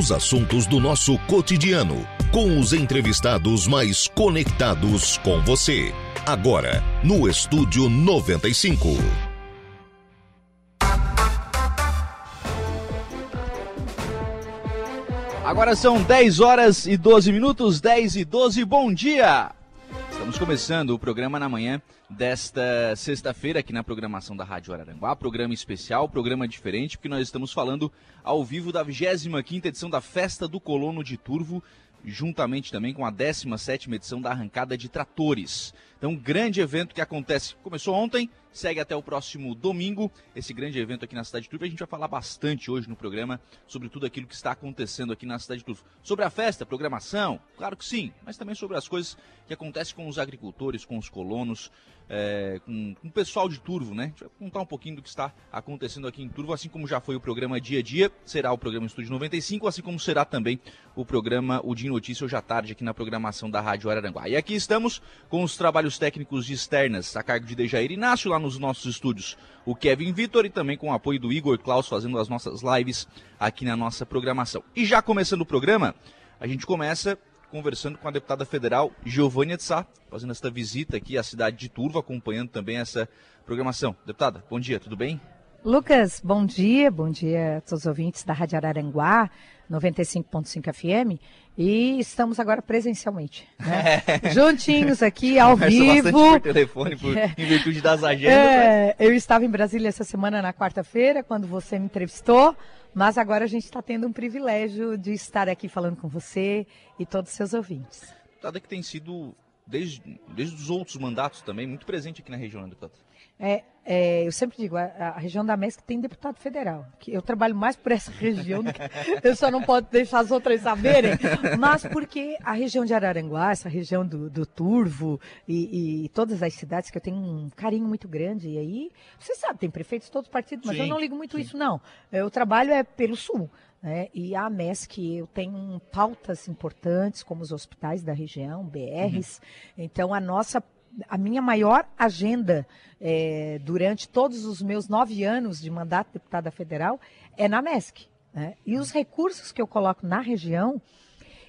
Os assuntos do nosso cotidiano, com os entrevistados mais conectados com você. Agora, no Estúdio 95. Agora são 10 horas e 12 minutos, 10 e 12, bom dia! Estamos começando o programa na manhã desta sexta-feira aqui na programação da Rádio Araranguá, programa especial, programa diferente, porque nós estamos falando ao vivo da 25ª edição da Festa do Colono de Turvo, juntamente também com a 17ª edição da Arrancada de Tratores. Então, um grande evento que acontece, começou ontem, segue até o próximo domingo, esse grande evento aqui na cidade de Turvo. A gente vai falar bastante hoje no programa sobre tudo aquilo que está acontecendo aqui na cidade de Turvo. Sobre a festa, programação, claro que sim, mas também sobre as coisas que acontecem com os agricultores, com os colonos, é, com, com, o pessoal de Turvo, né? A gente vai contar um pouquinho do que está acontecendo aqui em Turvo, assim como já foi o programa Dia a Dia, será o programa Estúdio 95, assim como será também o programa O Dia Notícia hoje à tarde aqui na programação da Rádio Araranguá. E aqui estamos com os trabalhos técnicos de externas, a cargo de Dejair Inácio, lá nos nossos estúdios, o Kevin Vitor e também com o apoio do Igor Klaus fazendo as nossas lives aqui na nossa programação. E já começando o programa, a gente começa conversando com a deputada federal Giovanni Sá, fazendo esta visita aqui à cidade de Turvo, acompanhando também essa programação. Deputada, bom dia, tudo bem? Lucas, bom dia, bom dia a todos os ouvintes da Rádio Araranguá, 95.5 FM, e estamos agora presencialmente, né? juntinhos aqui, ao vivo. por telefone, por, é. em virtude das agendas. É, mas... Eu estava em Brasília essa semana, na quarta-feira, quando você me entrevistou, mas agora a gente está tendo um privilégio de estar aqui falando com você e todos os seus ouvintes. Deputada que tem sido, desde, desde os outros mandatos também, muito presente aqui na região, né, deputada? É, é, eu sempre digo, a, a, região da MESC tem deputado federal. Que eu trabalho mais por essa região, do que, eu só não posso deixar as outras saberem, mas porque a região de Araranguá, essa região do, do Turvo e, e, todas as cidades que eu tenho um carinho muito grande, e aí, você sabe, tem prefeitos de todos os partidos, mas sim, eu não ligo muito sim. isso, não. Eu trabalho é pelo Sul. Né? E a MESC, eu tenho pautas importantes, como os hospitais da região, BRs. Uhum. Então, a nossa a minha maior agenda é, durante todos os meus nove anos de mandato de deputada federal é na MESC. Né? E os recursos que eu coloco na região,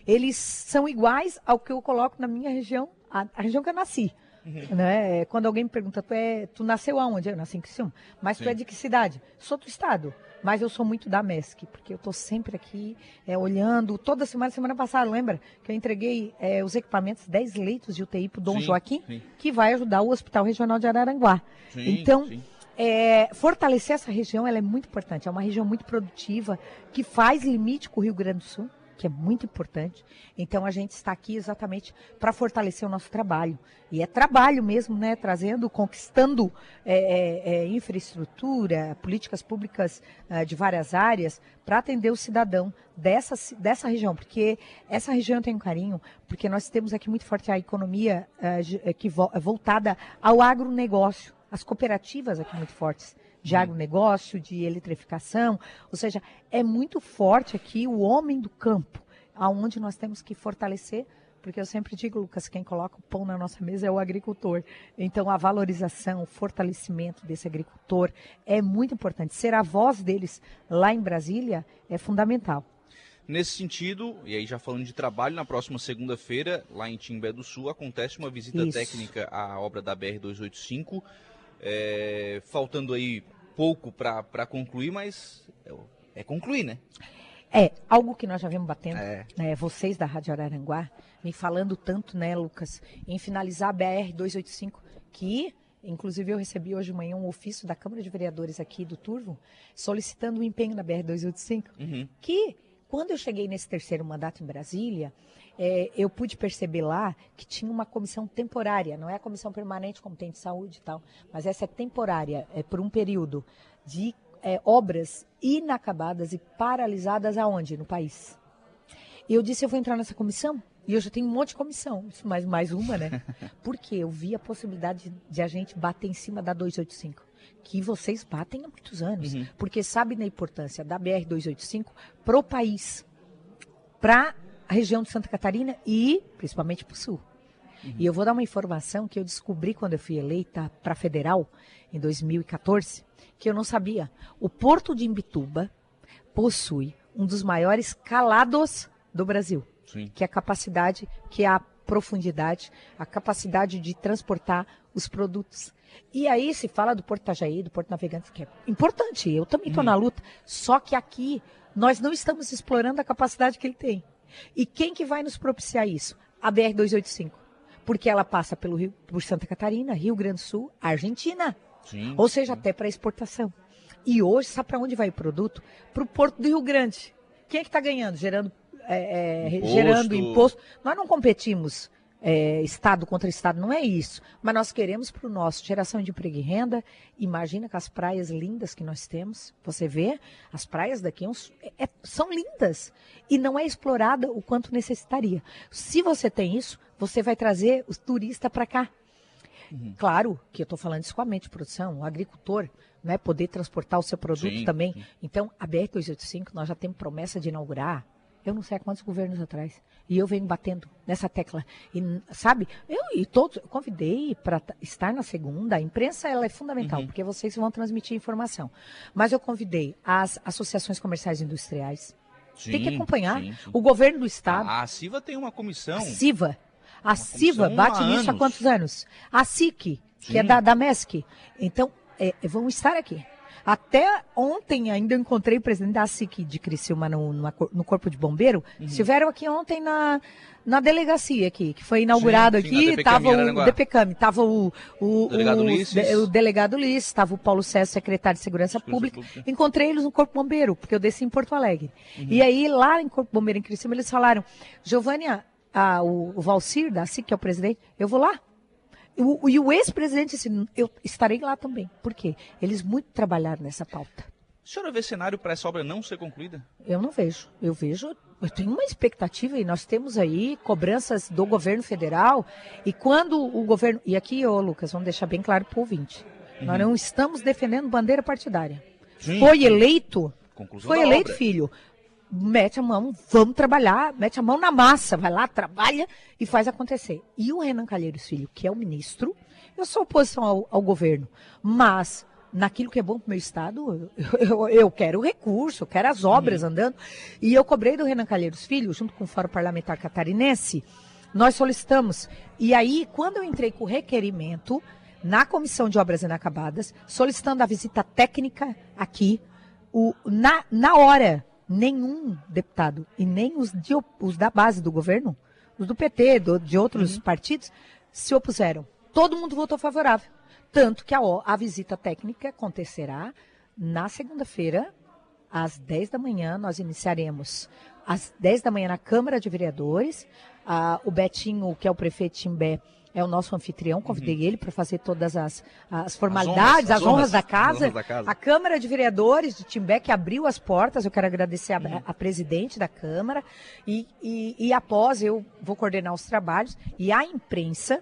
eles são iguais ao que eu coloco na minha região, a, a região que eu nasci. Uhum. Né? Quando alguém me pergunta, tu, é, tu nasceu aonde? Eu nasci em Criciúma. Mas Sim. tu é de que cidade? Sou do estado. Mas eu sou muito da MESC, porque eu estou sempre aqui é, olhando. Toda semana, semana passada, lembra? Que eu entreguei é, os equipamentos, 10 leitos de UTI para o Dom sim, Joaquim, sim. que vai ajudar o Hospital Regional de Araranguá. Sim, então, é, fortalecer essa região é muito importante. É uma região muito produtiva, que faz limite com o Rio Grande do Sul que é muito importante. Então a gente está aqui exatamente para fortalecer o nosso trabalho. E é trabalho mesmo, né? Trazendo, conquistando é, é, é infraestrutura, políticas públicas é, de várias áreas para atender o cidadão dessa, dessa região. Porque essa região tem um carinho, porque nós temos aqui muito forte a economia é, que voltada ao agronegócio. As cooperativas aqui muito fortes de uhum. agronegócio, de eletrificação. Ou seja, é muito forte aqui o homem do campo, aonde nós temos que fortalecer porque eu sempre digo, Lucas, quem coloca o pão na nossa mesa é o agricultor. Então, a valorização, o fortalecimento desse agricultor é muito importante. Ser a voz deles lá em Brasília é fundamental. Nesse sentido, e aí já falando de trabalho, na próxima segunda-feira, lá em Timbé do Sul, acontece uma visita Isso. técnica à obra da BR-285 é, faltando aí pouco para concluir, mas é, é, concluir, né? É, algo que nós já vemos batendo, é. né, vocês da Rádio Araranguá, vem falando tanto, né, Lucas, em finalizar a BR-285, que, inclusive, eu recebi hoje de manhã um ofício da Câmara de Vereadores aqui do Turvo, solicitando o empenho da BR-285, uhum. que, quando eu cheguei nesse terceiro mandato em Brasília, é, eu pude perceber lá que tinha uma comissão temporária, não é a comissão permanente como tem de saúde e tal, mas essa é temporária, é por um período de é, obras inacabadas e paralisadas aonde? No país. E eu disse, eu vou entrar nessa comissão, e eu já tenho um monte de comissão, mais, mais uma, né? Porque eu vi a possibilidade de, de a gente bater em cima da 285 que vocês batem há muitos anos, uhum. porque sabem da importância da BR-285 para o país, para a região de Santa Catarina e principalmente para o sul. Uhum. E eu vou dar uma informação que eu descobri quando eu fui eleita para federal em 2014, que eu não sabia. O porto de Imbituba possui um dos maiores calados do Brasil, Sim. que é a capacidade, que é a profundidade, a capacidade de transportar os produtos. E aí se fala do Porto Itajaí, do Porto Navegantes, que é importante, eu também estou na luta, só que aqui nós não estamos explorando a capacidade que ele tem. E quem que vai nos propiciar isso? A BR-285. Porque ela passa pelo Rio, por Santa Catarina, Rio Grande do Sul, Argentina. Sim. Ou seja, até para exportação. E hoje, sabe para onde vai o produto? Para o Porto do Rio Grande. Quem é que está ganhando? Gerando, é, é, Imposto. gerando imposto. Nós não competimos é, Estado contra Estado, não é isso. Mas nós queremos para o nosso geração de emprego e renda. Imagina com as praias lindas que nós temos. Você vê, as praias daqui uns- é- são lindas. E não é explorada o quanto necessitaria. Se você tem isso, você vai trazer os turistas para cá. Claro que eu estou falando isso com a mente de produção, o agricultor, né, poder transportar o seu produto Sim, também. Então, a BR-285, nós já temos promessa de inaugurar, eu não sei há quantos governos atrás. E eu venho batendo nessa tecla. E, sabe, eu e todos, eu convidei para estar na segunda, a imprensa ela é fundamental, Uhum. porque vocês vão transmitir informação. Mas eu convidei as associações comerciais e industriais, tem que Sim, acompanhar. sim, sim. O governo do Estado, A CIVA tem uma comissão. a CIVA. A CIVA bate há nisso há quantos anos? A SIC, que é Sim. da, da MESC. Então, é, vão estar aqui. Até ontem ainda eu encontrei o presidente da SIC de Criciúma no, cor- no Corpo de Bombeiro. Uhum. Estiveram aqui ontem na, na delegacia aqui, que foi inaugurado Sim, aqui. DPCAM Tava em o. DPCAM, tava o, o, Delegado o, delegado Ulisses, estava o Paulo César, secretário de Segurança Segurança Pública. Pública. Encontrei eles no Corpo Bombeiro, porque eu desci em Porto Alegre. Uhum. E aí, lá em Corpo Bombeiro, em Criciúma, eles falaram, Giovânia, ah, o, o Valcir, da SIC, que é o presidente, eu vou lá. O- e o ex-presidente disse, eu estarei lá também. Por quê? Eles muito trabalharam nessa pauta. A senhora vê cenário para essa obra não ser concluída? Eu não vejo. Eu vejo, eu tenho uma expectativa e nós temos aí cobranças do governo federal. E quando o governo. E aqui, ô Lucas, vamos deixar bem claro para o ouvinte. Nós não estamos defendendo bandeira partidária. Sim. Foi eleito. Conclusão Foi eleito, obra. filho. Mete a mão, vamos trabalhar, mete a mão na massa, vai lá, trabalha e faz acontecer. E o Renan Calheiros Filho, que é o ministro, eu sou oposição ao, ao governo, mas naquilo que é bom para o meu estado, eu, eu- eu quero recurso, eu quero as obras andando. E eu cobrei do Renan Calheiros Filho, junto com o Fórum Parlamentar Catarinense, nós solicitamos. E aí, quando eu entrei com o requerimento na Comissão de Obras Inacabadas, solicitando a visita técnica aqui, o, na, na hora, nenhum deputado e nem os, de os da base do governo, os do PT, do- de outros partidos, se opuseram. Todo mundo votou favorável. Tanto que a, a visita técnica acontecerá na segunda-feira, às 10 da manhã, nós iniciaremos às 10 da manhã na Câmara de Vereadores. Ah, o Betinho, que é o prefeito Timbé, é o nosso anfitrião, convidei ele para fazer todas as, as formalidades, as, as honras, honras, da as casa. honras da casa. A Câmara de Vereadores de Timbé, que abriu as portas, eu quero agradecer a, a presidente da Câmara. E, e, e após eu vou coordenar os trabalhos. E a imprensa,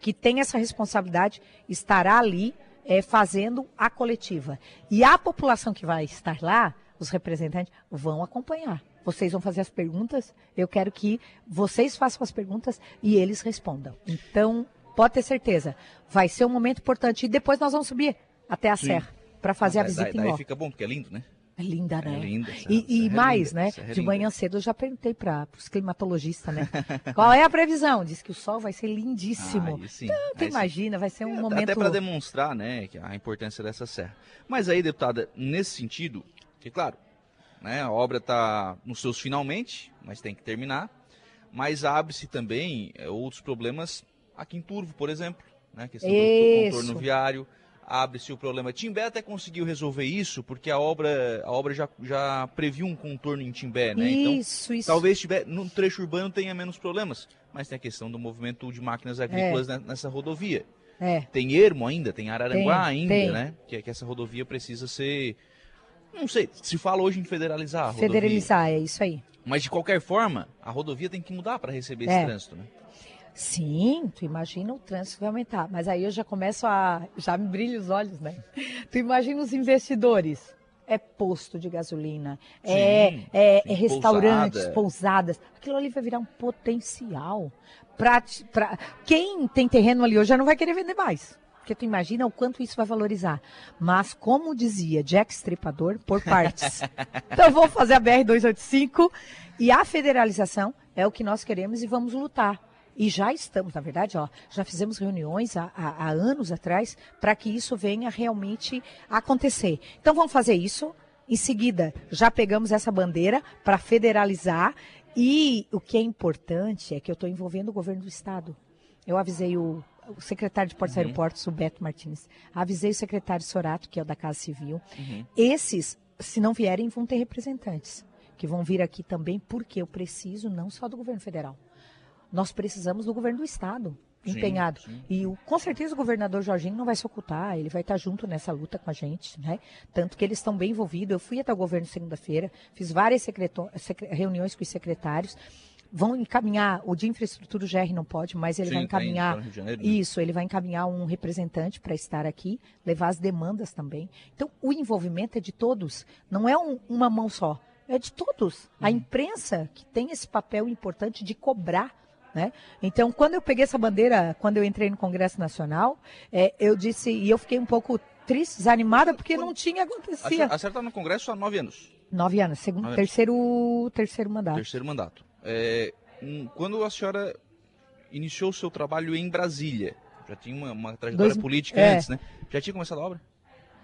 que tem essa responsabilidade, estará ali eh, fazendo a coletiva. E a população que vai estar lá, os representantes, vão acompanhar. Vocês vão fazer as perguntas, eu quero que vocês façam as perguntas e eles respondam. Então, pode ter certeza, vai ser um momento importante. E depois nós vamos subir até a Sim. serra para fazer a visita daí, em daí fica bom, porque é lindo, né? É linda, né? linda, essa- E, e é mais, linda, né? é De manhã linda. cedo eu já perguntei para os climatologistas, né? Qual é a previsão? Diz que o sol vai ser lindíssimo. Aí sim. Então, imagina, vai ser um É, momento. Até para demonstrar, né, a importância dessa serra. Mas aí, deputada, nesse sentido, que claro, né, a obra está nos seus finalmente, mas tem que terminar. Mas abre-se também é, outros problemas aqui em Turvo, por exemplo, né, questão do Isso. contorno viário. Abre-se o problema. Timbé até conseguiu resolver isso, porque a obra, a obra já, já previu um contorno em Timbé, né? Então, Isso, isso. Talvez tiver, no trecho urbano tenha menos problemas, mas tem a questão do movimento de máquinas agrícolas ne- nessa rodovia. É. Tem Ermo ainda, tem Araranguá Tem, ainda, tem. né? Que, que essa rodovia precisa ser. Não sei, se fala hoje em federalizar a rodovia. Federalizar, é isso aí. Mas de qualquer forma, a rodovia tem que mudar para receber É. esse trânsito, né? Sim, tu imagina o trânsito vai aumentar. Mas aí eu já começo a. Já me brilha os olhos, né? Tu imagina os investidores. É posto de gasolina, é, Sim, é, sim, é restaurantes, pousada. pousadas. Aquilo ali vai virar um potencial. Pra, pra, quem tem terreno ali hoje já não vai querer vender mais. Porque tu imagina o quanto isso vai valorizar. Mas, como dizia Jack Stripador, por partes. então, vou fazer a BR-285 e a federalização é o que nós queremos e vamos lutar. E já estamos, na verdade, ó, já fizemos reuniões há, há, há anos atrás para que isso venha realmente acontecer. Então vamos fazer isso. Em seguida, já pegamos essa bandeira para federalizar. E o que é importante é que eu estou envolvendo o governo do estado. Eu avisei o, o secretário de Portos uhum. Aeroportos, o Beto Martins. Avisei o secretário Sorato, que é o da Casa Civil. Uhum. Esses, se não vierem, vão ter representantes que vão vir aqui também, porque eu preciso não só do governo federal. Nós precisamos do governo do estado empenhado. Sim, sim. E o, com certeza o governador Jorginho não vai se ocultar, ele vai estar junto nessa luta com a gente, né? Tanto que eles estão bem envolvidos. Eu fui até o governo segunda-feira, fiz várias reuniões com os secretários. Vão encaminhar, o de infraestrutura o GR não pode, mas ele sim, vai encaminhar. Janeiro, né? Isso, ele vai encaminhar um representante para estar aqui, levar as demandas também. Então, o envolvimento é de todos, não é um, uma mão só é de todos. A uhum. imprensa que tem esse papel importante de cobrar. Né? Então, quando eu peguei essa bandeira, quando eu entrei no Congresso Nacional, é, eu disse, e eu fiquei um pouco triste, desanimada, porque não tinha acontecido. Acerta no Congresso há nove anos. Nove anos, segundo, nove terceiro, anos. terceiro mandato. Terceiro mandato. É, quando a senhora iniciou o seu trabalho em Brasília, já tinha uma, uma trajetória Dois, política é. antes, né? Já tinha começado a obra?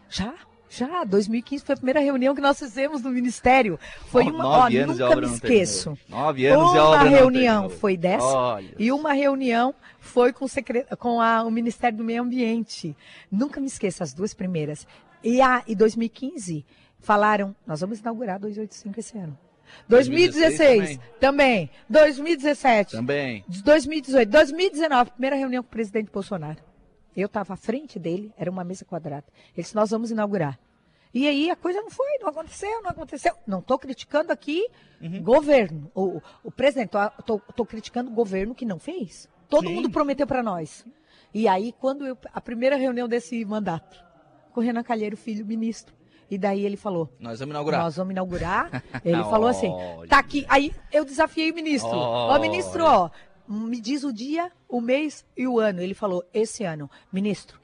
Já. Já, 2015 foi a primeira reunião que nós fizemos no Ministério. Foi oh, uma, ó, nunca me esqueço. Nove anos uma e a obra reunião foi dessa Olha. e uma reunião foi com, o, secret... com a, o Ministério do Meio Ambiente. Nunca me esqueço as duas primeiras. E a e 2015 falaram, nós vamos inaugurar 285 esse ano. 2016, 2016 também. também. 2017 também. 2018, 2019, primeira reunião com o presidente Bolsonaro. Eu estava à frente dele, era uma mesa quadrada. Ele disse, nós vamos inaugurar. E aí a coisa não foi, não aconteceu, não aconteceu. Não estou criticando aqui uhum. governo, o, o presidente, estou criticando o governo que não fez. Todo Sim. mundo prometeu para nós. E aí, quando eu, a primeira reunião desse mandato, com o Renan Calheiro, filho, ministro, e daí ele falou: Nós vamos inaugurar. Nós vamos inaugurar. Ele falou assim: tá aqui. Aí eu desafiei o ministro. Ó, oh, ministro, ó, me diz o dia, o mês e o ano. Ele falou, esse ano, ministro,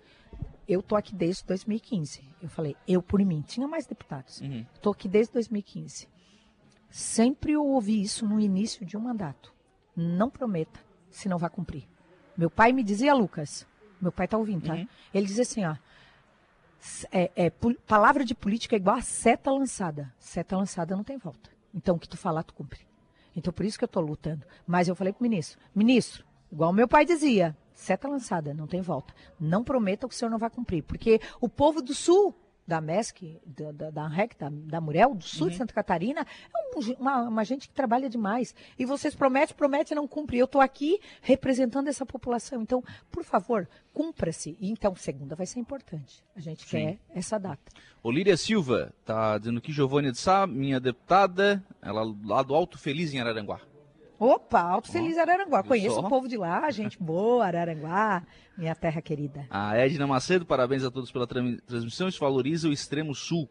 eu tô aqui desde 2015. Eu falei, eu por mim, tinha mais deputados. Uhum. Tô aqui desde 2015. Sempre eu ouvi isso no início de um mandato. Não prometa, se não vai cumprir. Meu pai me dizia, Lucas, meu pai tá ouvindo, tá? Uhum. Ele dizia assim, ó, é, é, palavra de política é igual a seta lançada. Seta lançada não tem volta. Então, o que tu falar, tu cumpre. Então, por isso que eu estou lutando. Mas eu falei para o ministro, ministro, igual meu pai dizia, seta lançada, não tem volta. Não prometa que o senhor não vai cumprir. Porque o povo do Sul da MESC, da, da, da ANREC, da, da Murel, do sul uhum. de Santa Catarina, é um, uma, uma, gente que trabalha demais. E vocês prometem, prometem, não cumprem. Eu estou aqui representando essa população. Então, por favor, cumpra-se. E então, segunda vai ser importante. A gente Sim. quer essa data. Olíria Silva está dizendo que Giovânia de Sá, minha deputada, ela lá do Alto Feliz em Araranguá. Opa, Alto Feliz Araranguá. Conheço o povo de lá, gente boa, Araranguá, minha terra querida. A Edna Macedo, parabéns a todos pela transmissão. Isso valoriza o extremo sul.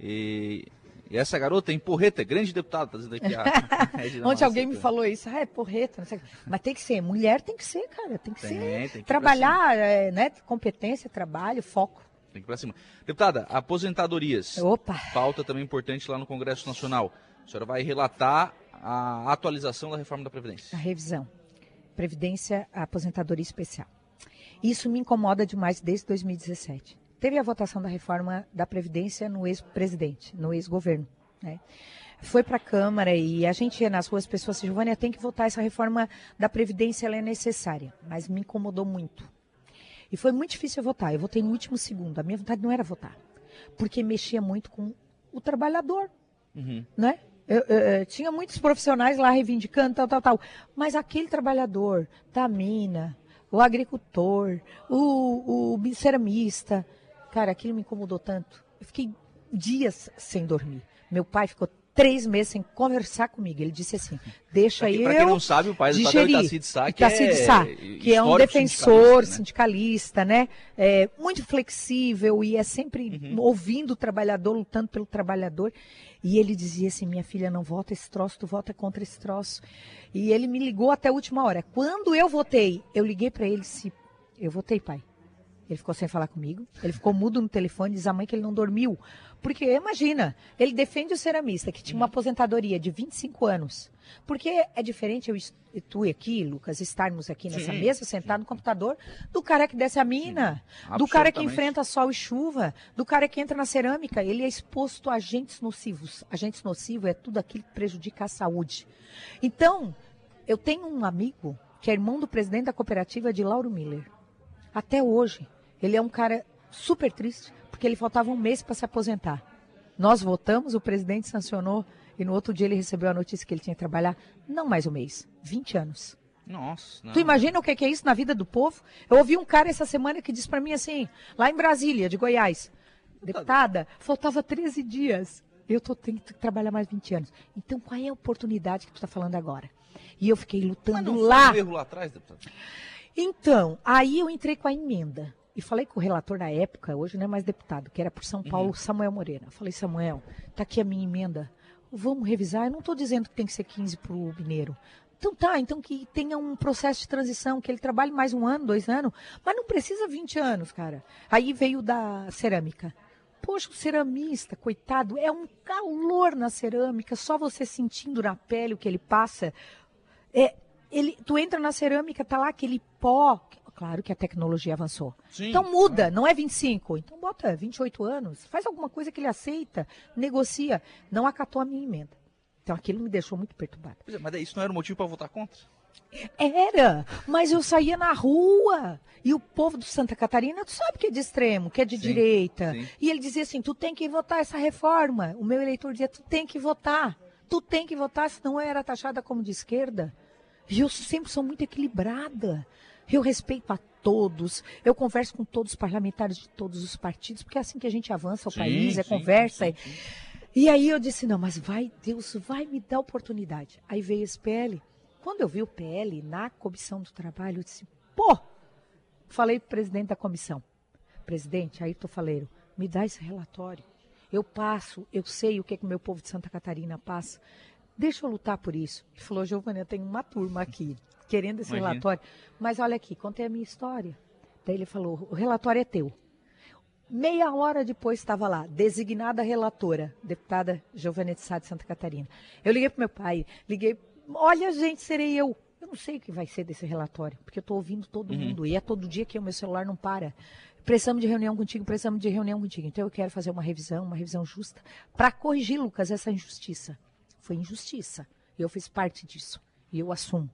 E, e essa garota é em Porreta, é grande deputada, tá dizendo aqui. A Ontem alguém me falou isso, ah, é Porreta, não sei. Mas tem que ser, mulher tem que ser, cara, tem que tem, ser. Tem que trabalhar, é, né? Competência, trabalho, foco. Tem que ir pra cima. Deputada, aposentadorias. Opa. Pauta também importante lá no Congresso Nacional. A senhora vai relatar a atualização da reforma da Previdência. A revisão. Previdência, aposentadoria especial. Isso me incomoda demais desde 2017. Teve a votação da reforma da Previdência no ex-presidente, no ex-governo. Né? Foi para a Câmara e a gente ia nas ruas, pessoas assim, Giovânia, tem que votar essa reforma da Previdência, ela é necessária. Mas me incomodou muito. E foi muito difícil eu votar. Eu votei no último segundo. A minha vontade não era votar. Porque mexia muito com o trabalhador. Uhum. Né? Eu, eu, eu, tinha muitos profissionais lá reivindicando, tal, tal, tal. Mas aquele trabalhador da mina, o agricultor, o, o ceramista, cara, aquilo me incomodou tanto. Eu fiquei dias sem dormir. Meu pai ficou três meses sem conversar comigo. Ele disse assim: deixa aí. Para quem não sabe, o pai do digerir. Itaci Sá, que, Itaci é, Sá, que é um defensor sindicalista, né? sindicalista, né? É, muito flexível e é sempre uhum. ouvindo o trabalhador, lutando pelo trabalhador. E ele dizia assim: minha filha, não vota esse troço, tu vota contra esse troço. E ele me ligou até a última hora. Quando eu votei, eu liguei para ele e disse: eu votei, pai. Ele ficou sem falar comigo. Ele ficou mudo no telefone, diz a mãe que ele não dormiu. Porque, imagina, ele defende o ceramista, que tinha uma apoentadoria de 25 anos. Porque é diferente eu e tu aqui, Lucas, estarmos aqui nessa Sim, mesa, sentado no computador, do cara que desce a mina, do cara que enfrenta sol e chuva, do cara que entra na cerâmica. Ele é exposto a agentes nocivos. Agentes nocivos é tudo aquilo que prejudica a saúde. Então, eu tenho um amigo que é irmão do presidente da cooperativa de Lauro Miller. Até hoje, ele é um cara super triste, porque ele faltava um mês para se aposentar. Nós votamos, o presidente sancionou, e no outro dia ele recebeu a notícia que ele tinha que trabalhar, não mais um mês, 20 anos. Nossa, não. Tu imagina o que que é isso na vida do povo? Eu ouvi um cara essa semana que disse para mim assim, lá em Brasília, de Goiás, deputada, faltava 13 dias. Eu tô tendo que trabalhar mais 20 anos. Então, qual é a oportunidade que tu está falando agora? E eu fiquei Mas lutando não foi lá. um erro lá atrás, deputado? Então, aí eu entrei com a emenda. E falei com o relator na época, hoje não é mais deputado, que era por São Paulo, Samuel Moreira. Falei, Samuel, tá aqui a minha emenda. Vamos revisar. Eu não estou dizendo que tem que ser 15 para o mineiro. Então tá, então que tenha um processo de transição, que ele trabalhe mais um ano, dois anos, mas não precisa 20 anos, cara. Aí veio da cerâmica. Poxa, o ceramista, coitado, é um calor na cerâmica, só você sentindo na pele o que ele passa. É, ele, tu entra na cerâmica, tá lá aquele pó. Claro que a tecnologia avançou. Sim, então muda, não é 25. Então bota 28 anos, faz alguma coisa que ele aceita, negocia. Não acatou a minha emenda. Então aquilo me deixou muito perturbada. É, mas daí isso não era o motivo para votar contra? Era, mas eu saía na rua e o povo do Santa Catarina, tu sabe que é de extremo, que é de Sim, direita. sim. E ele dizia assim: tu tem que votar essa reforma. O meu eleitor dizia: tu tem que votar. Tu tem que votar, senão eu era taxada como de esquerda. E eu sempre sou muito equilibrada. Eu respeito a todos. Eu converso com todos os parlamentares de todos os partidos, porque é assim que a gente avança o Sim, país, é sim, conversa. sim, é- E aí eu disse, não, mas vai, Deus vai me dar oportunidade. Aí veio esse PL. Quando eu vi o PL na comissão do trabalho, eu disse, pô, falei pro presidente da comissão, presidente, Ayrton Faleiro, me dá esse relatório. Eu passo, eu sei o que, que o meu povo de Santa Catarina passa. Deixa eu lutar por isso. Ele falou, Giovana, eu tenho uma turma aqui querendo esse Imagina. relatório. Mas olha aqui, contei a minha história. Daí ele falou, o relatório é teu. Meia hora depois estava lá, designada relatora, deputada Giovanete Sá de Santa Catarina. Eu liguei para meu pai, liguei, olha gente, serei eu. Eu não sei o que vai ser desse relatório, porque eu estou ouvindo todo Uhum. mundo, e é todo dia que o meu celular não para. Precisamos de reunião contigo, precisamos de reunião contigo. Então eu quero fazer uma revisão, uma revisão justa, para corrigir, Lucas, essa injustiça. Foi injustiça. E eu fiz parte disso. E eu assumo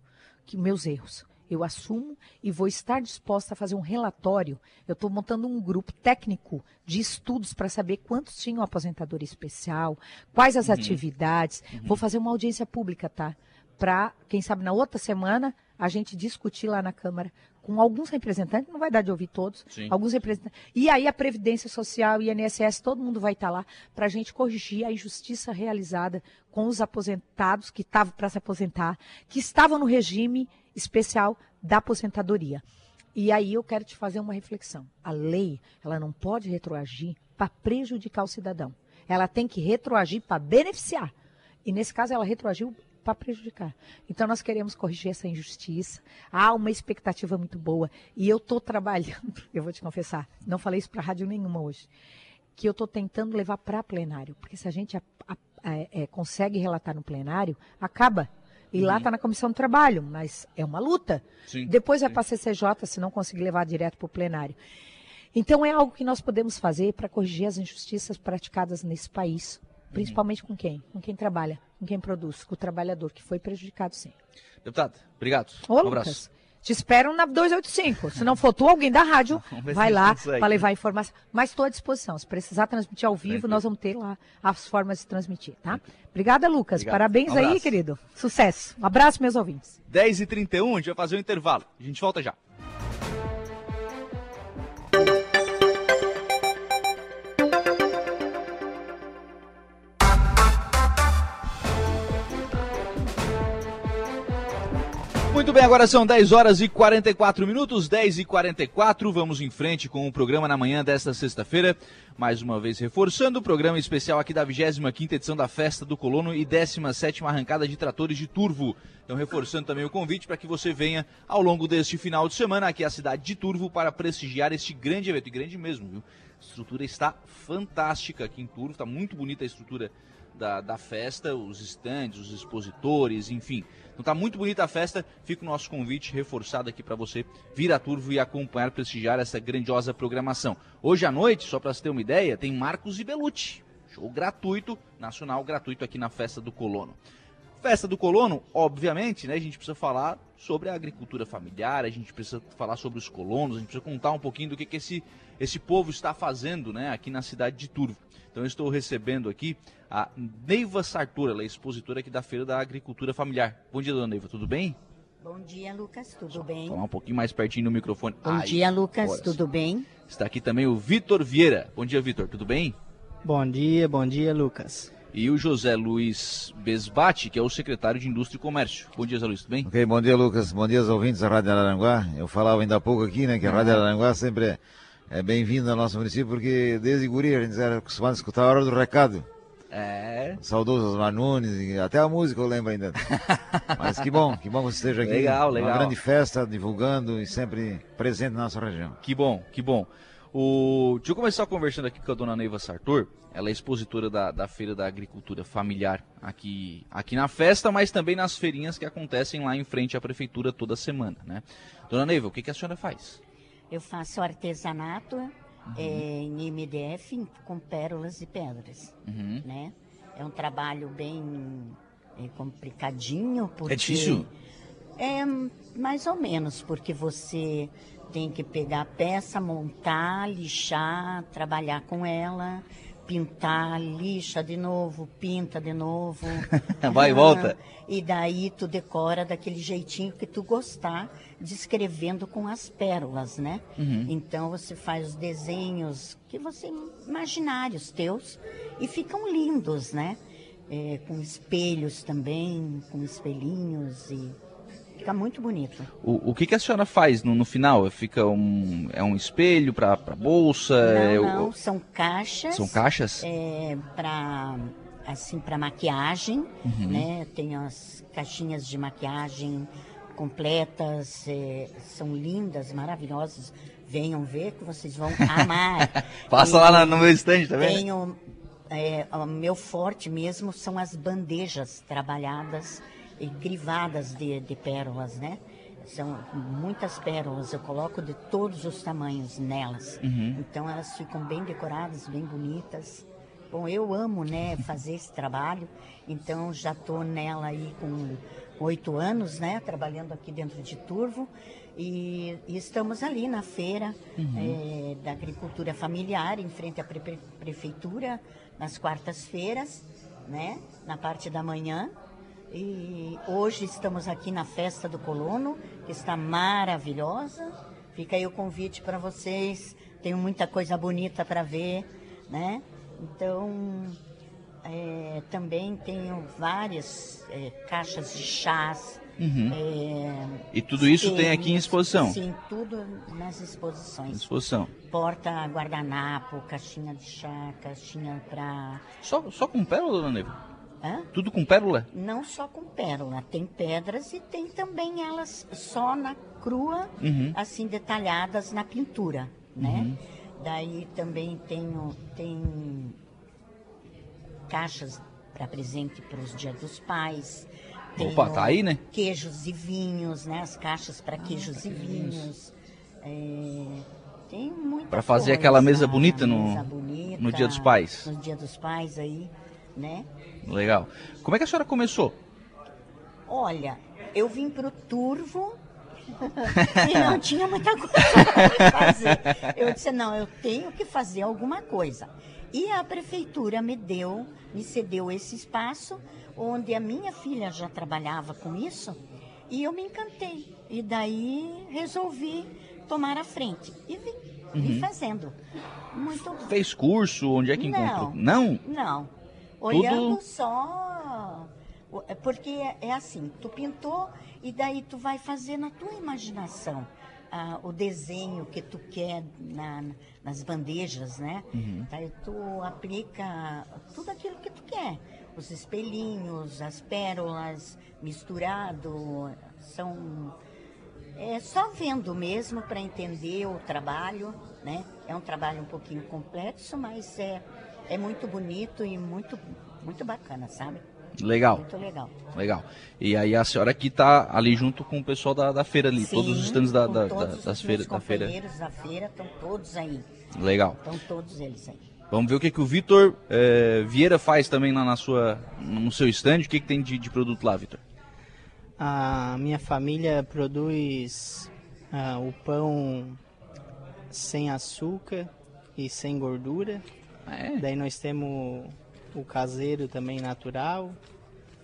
que meus erros. Eu assumo e vou estar disposta a fazer um relatório. Eu estou montando um grupo técnico de estudos para saber quantos tinham aposentadoria especial, quais as atividades. Vou fazer uma audiência pública, tá? Para, quem sabe, na outra semana, a gente discutir lá na Câmara com alguns representantes, não vai dar de ouvir todos, Sim. alguns representantes. E aí a Previdência Social e INSS, todo mundo vai estar lá para a gente corrigir a injustiça realizada com os aposentados que estavam para se aposentar, que estavam no regime especial da aposentadoria. E aí eu quero te fazer uma reflexão. A lei, ela não pode retroagir para prejudicar o cidadão. Ela tem que retroagir para beneficiar. E nesse caso ela retroagiu para prejudicar. Então nós queremos corrigir essa injustiça. Há uma expectativa muito boa e eu estou trabalhando. Eu vou te confessar, não falei isso para rádio nenhuma hoje, que eu estou tentando levar para plenário, porque se a gente a- a- é, consegue relatar no plenário, acaba. E lá está na comissão do trabalho, mas é uma luta. Sim, Depois vai sim. para a CCJ se não conseguir levar direto para o plenário. Então é algo que nós podemos fazer para corrigir as injustiças praticadas nesse país, principalmente com quem? Com quem trabalha, com quem produz, com o trabalhador que foi prejudicado sim. Deputado, obrigado. Ô, um Lucas, abraço. te espero na 285. Se não for tu, alguém da rádio, vai lá para levar informação. Mas estou à disposição. Se precisar transmitir ao vivo, Tranquilo. nós vamos ter lá as formas de transmitir, tá? Obrigada, Lucas. Obrigado. Parabéns Um aí, querido. Sucesso. Um abraço, meus ouvintes. 10h31, a gente vai fazer um intervalo. A gente volta já. Muito bem, agora são 10 horas e 44 minutos, 10 e 44. Vamos em frente com o programa na manhã desta sexta-feira. Mais uma vez reforçando o programa especial aqui da 25 edição da Festa do Colono e 17 arrancada de tratores de Turvo. Então, reforçando também o convite para que você venha ao longo deste final de semana aqui à cidade de Turvo para prestigiar este grande evento. E grande mesmo, viu? A estrutura está fantástica aqui em Turvo, está muito bonita a estrutura da, da festa, os estandes, os expositores, enfim. Então tá muito bonita a festa, fica o nosso convite reforçado aqui para você vir a Turvo e acompanhar, prestigiar essa grandiosa programação. Hoje à noite, só para você ter uma ideia, tem Marcos e Belucci, show gratuito, nacional gratuito aqui na Festa do Colono. Festa do Colono, obviamente, né, a gente precisa falar sobre a agricultura familiar, a gente precisa falar sobre os colonos, a gente precisa contar um pouquinho do que, que esse, esse povo está fazendo né, aqui na cidade de Turvo. Então eu estou recebendo aqui a Neiva Sartor, ela é expositora aqui da Feira da Agricultura Familiar. Bom dia, dona Neiva, tudo bem? Bom dia, Lucas, tudo bem? Falar um pouquinho mais pertinho no microfone. Bom Ai, dia, Lucas, tudo bem? Está aqui também o Vitor Vieira. Bom dia, Vitor, tudo bem? Bom dia, bom dia, Lucas. E o José Luiz Besbate, que é o secretário de Indústria e Comércio. Bom dia, José Luiz, tudo bem? Ok, bom dia, Lucas. Bom dia aos ouvintes da Rádio Araranguá. Eu falava ainda há pouco aqui, né, que a Rádio Araranguá sempre é, bem-vinda ao nosso município, porque desde guri a gente era acostumado a escutar a hora do recado. É. Saudoso Osmar Nunes, e até a música eu lembro ainda. Mas que bom, que bom que você esteja aqui. Legal, legal. Uma grande festa, divulgando e sempre presente na nossa região. Que bom, que bom. O... Deixa eu começar conversando aqui com a dona Neiva Sartor. Ela é expositora da, da Feira da Agricultura Familiar aqui, aqui na festa, mas também nas feirinhas que acontecem lá em frente à prefeitura toda semana, né? Dona Neiva, o que, que a senhora faz? Eu faço artesanato uhum. é, em MDF com pérolas e pedras, uhum. né? É um trabalho bem é, complicadinho. Porque é difícil? É mais ou menos, porque você tem que pegar a peça, montar, lixar, trabalhar com ela, pintar, lixa de novo, pinta de novo. Vai e volta. E daí tu decora daquele jeitinho que tu gostar, descrevendo com as pérolas, né? Uhum. Então você faz os desenhos que você imaginários teus e ficam lindos, né? É, com espelhos também, com espelhinhos e Fica muito bonito. O, o que, que a senhora faz no, no final? Fica um, é um espelho para bolsa? Não, é, não, são caixas. São caixas? É, para assim para maquiagem, uhum. né? Tem as caixinhas de maquiagem completas, é, são lindas, maravilhosas. Venham ver que vocês vão amar. Passa e, lá no meu estande, tá vendo? Tenho, é, o meu forte mesmo são as bandejas trabalhadas e crivadas de, de pérolas, né? São muitas pérolas, eu coloco de todos os tamanhos nelas. Uhum. Então elas ficam bem decoradas, bem bonitas. Bom, eu amo, né, fazer esse trabalho. Então já estou nela aí com oito anos, né, trabalhando aqui dentro de Turvo. E, e estamos ali na feira uhum. é, da agricultura familiar, em frente à pre prefeitura, nas quartas-feiras, né, na parte da manhã. E hoje estamos aqui na festa do colono, que está maravilhosa. Fica aí o convite para vocês. Tenho muita coisa bonita para ver, né? Então, é, também tenho várias é, caixas de chás. Uhum. É, e tudo isso tem aqui em exposição? Sim, tudo nas exposições. Exposição. Porta, guardanapo, caixinha de chá, caixinha para... Só, só com pérola, dona Neva? Hã? Tudo com pérola? Não só com pérola, tem pedras e tem também elas só na crua, uhum. assim detalhadas na pintura, né? Uhum. Daí também tenho tem caixas para presente para os dias dos pais. Opa, tá aí, né? Queijos e vinhos, né? As caixas para ah, queijos e vinhos. É, tem muita Para fazer coisa, aquela mesa bonita no, mesa bonita, no Dia dos Pais. No Dia dos Pais aí, né? Legal. Como é que a senhora começou? Olha, eu vim para o Turvo e não tinha muita coisa para fazer. Eu disse, não, eu tenho que fazer alguma coisa. E a prefeitura me deu, me cedeu esse espaço, onde a minha filha já trabalhava com isso, e eu me encantei. E daí resolvi tomar a frente. E vim, uhum. vim fazendo. Muito Fez curso? Onde é que não, encontrou? Não? Não. Olhando Tudo... só. É porque é, é assim, tu pintou E daí tu vai fazer na tua imaginação ah, o desenho que tu quer na, nas bandejas, né? Daí tu aplica tudo aquilo que tu quer. Os espelhinhos, as pérolas, misturado, são é só vendo mesmo para entender o trabalho, né? É um trabalho um pouquinho complexo, mas é, é muito bonito e muito, muito bacana, sabe? Legal, Muito legal. legal. E aí a senhora aqui tá ali junto com o pessoal da, da feira ali, todos os Sim, stands da, da- todos da- os das feiras, da feira. companheiros da feira estão todos aí. Legal. Estão todos eles aí. Vamos ver o que, que o Vitor eh, Vieira faz também lá na sua, no seu stand. O que, que tem de, de produto lá, Vitor? A minha família produz ah, o pão sem açúcar e sem gordura. É, Daí nós temos o caseiro também natural.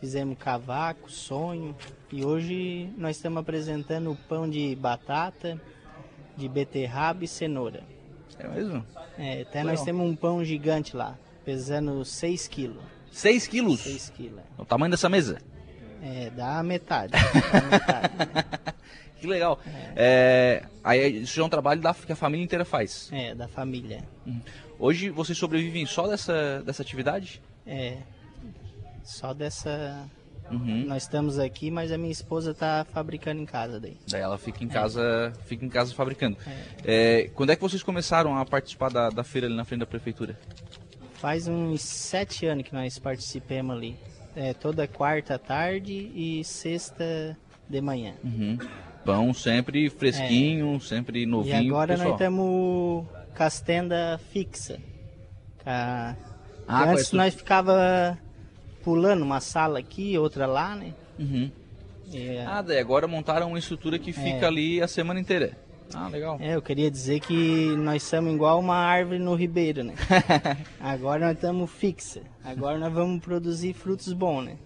Fizemos cavaco, sonho. E hoje nós estamos apresentando o pão de batata, de beterraba e cenoura. é mesmo? É, até Legal. nós temos um pão gigante lá, pesando 6 quilos. 6 quilos. 6 quilos. É o tamanho dessa mesa. É, dá metade. Dá metade. Que legal. É, aí isso é um trabalho da, que a família inteira faz. É, da família. Hoje vocês sobrevivem só dessa, dessa atividade? É. Só dessa. Uhum. Nós estamos aqui, mas a minha esposa tá fabricando em casa daí. Daí ela fica em casa, fica em casa fabricando. É, quando é que vocês começaram a participar da, da feira ali na frente da prefeitura? Faz uns sete anos que nós participamos ali. É, toda quarta tarde e sexta de manhã. Uhum. Pão sempre fresquinho, sempre E novinho. agora pessoal. nós estamos com as tendas fixa. Ca- Ah, Antes nós ficava pulando uma sala aqui, outra lá, né? Uhum. E, Ah, daí agora montaram uma estrutura que fica ali a semana inteira. Ah, legal. É, eu queria dizer que nós somos igual uma árvore no ribeiro, né? Agora nós estamos fixa. Agora nós vamos produzir frutos bons, né?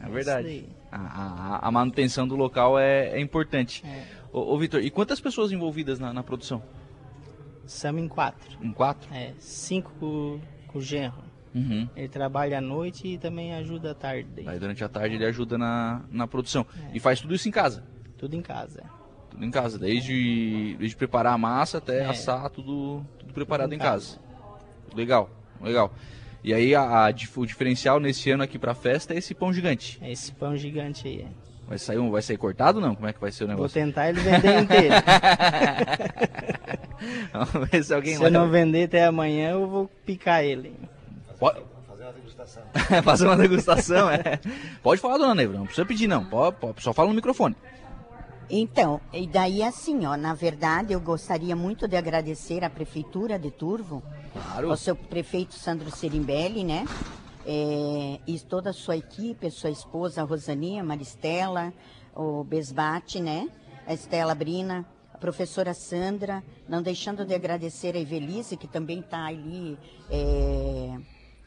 É, é verdade. A, a- a manutenção do local é, é importante. É. Ô, ô Vitor, e quantas pessoas envolvidas na, na produção? Somos em quatro. Em quatro? É, cinco com, com o genro. Uhum. Ele trabalha à noite e também ajuda à tarde. Aí durante a tarde ele ajuda na, na produção. É. E faz tudo isso em casa. Tudo em casa. Tudo em casa. Desde, desde preparar a massa até É. assar, tudo, tudo preparado Tudo em em casa. Legal, legal. E aí a, a o diferencial nesse ano aqui pra festa é esse pão gigante. É esse pão gigante aí. é. Vai sair, um, vai sair cortado ou não? Como é que vai ser o Vou negócio? tentar ele vender inteiro. Vamos ver se alguém Se eu não vender até amanhã, eu vou picar ele. Pode... Fazer uma degustação, é. Pode falar, dona Neiva, não precisa pedir não. Pode, pode, só fala no microfone. Então, e daí assim, ó, na verdade eu gostaria muito de agradecer à Prefeitura de Turvo, Claro. ao seu prefeito Sandro Serimbelli, né? É, e toda a sua equipe, a sua esposa a Rosaninha, Maristela, o Besbate, né? A Estela Brina, a professora Sandra, não deixando de agradecer a Evelise, que também está ali é,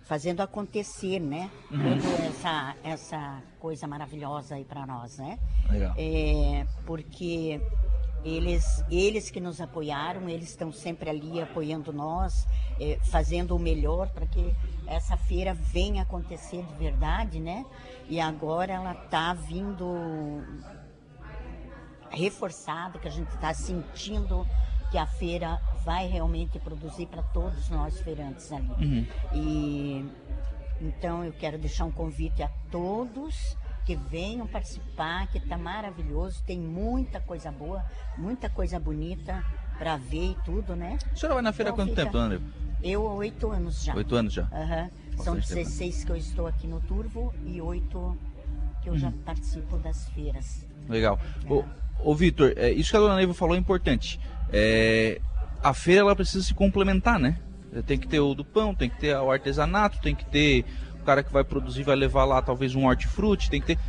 fazendo acontecer, né? Toda essa, essa coisa maravilhosa aí para nós, né? Legal. É, porque eles, eles que nos apoiaram, eles estão sempre ali apoiando nós, é, fazendo o melhor para que essa feira venha acontecer de verdade, né? E agora ela está vindo reforçada, que a gente está sentindo que a feira vai realmente produzir para todos nós feirantes ali. Uhum. E então eu quero deixar um convite a todos que venham participar, que está maravilhoso, tem muita coisa boa, muita coisa bonita para ver e tudo, né? A senhora vai na feira há Então quanto fica- tempo, Neiva? Eu há oito anos já. Oito anos já. Aham. São Bastante tempo? 16 que eu estou aqui no Turvo e oito que eu já Uhum. participo das feiras. Legal. Ô, ô Vitor, é, isso que a dona Neiva falou é importante. É, a feira ela precisa se complementar, né? Tem que ter o do pão, tem que ter o artesanato, tem que ter o cara que vai produzir, vai levar lá talvez um hortifruti, tem que ter.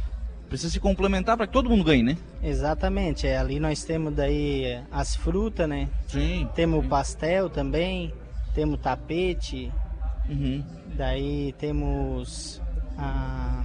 Precisa se complementar para que todo mundo ganhe, né? Exatamente, é, ali nós temos daí é, as frutas, né? Sim. Temos o pastel também, temos tapete, Uhum. daí temos a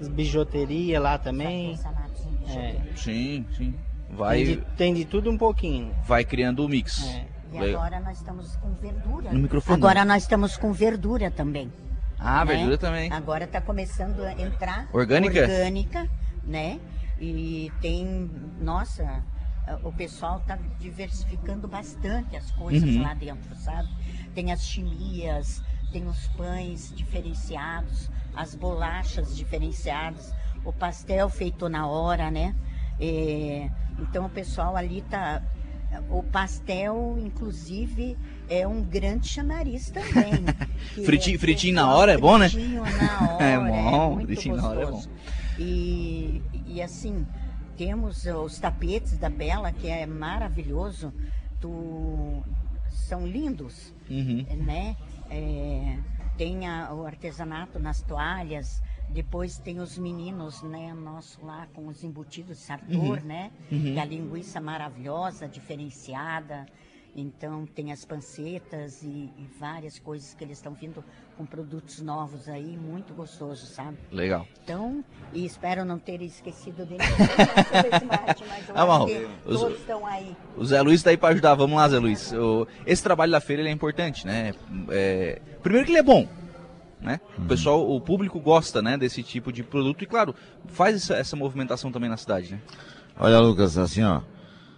as bijuteria lá também. Artesanatos em É. Sim, sim. tem, Vai, de, tem de tudo um pouquinho. vai criando o mix. É. E Legal. agora nós estamos com verdura. No microfone. Agora nós estamos com verdura também. Ah, né? verdura também. Agora está começando a entrar Orgânica? orgânica, né? E tem, nossa, o pessoal está diversificando bastante as coisas Uhum. lá dentro, sabe? Tem as chimias, tem os pães diferenciados, as bolachas diferenciadas, o pastel feito na hora, né? É, então o pessoal ali tá. O pastel, inclusive, é um grande chamariz também. Fritinho- é fritinho na hora é bom, né? Fritinho na hora, É é, bom, muito fritinho na hora é bom. gostoso. E, e assim, temos os tapetes da Bela, que é maravilhoso. Do, são lindos, Uhum. né? É, tem a- o artesanato nas toalhas, depois tem os meninos, né? Nosso lá com os embutidos de sartor, né? Uhum. E a linguiça maravilhosa, diferenciada. Então tem as pancetas e, e várias coisas que eles estão vindo com produtos novos aí, muito gostoso, sabe? Legal. Então, e espero não ter esquecido dele. Ah, acho que os- todos estão aí. O Zé Luiz tá aí pra ajudar. Vamos lá, Zé Luiz. O- esse trabalho da feira é importante, né? É, primeiro que ele é bom, né? O pessoal, o público gosta, né, desse tipo de produto e, claro, faz essa, essa movimentação também na cidade, né? Olha, Lucas, assim, ó.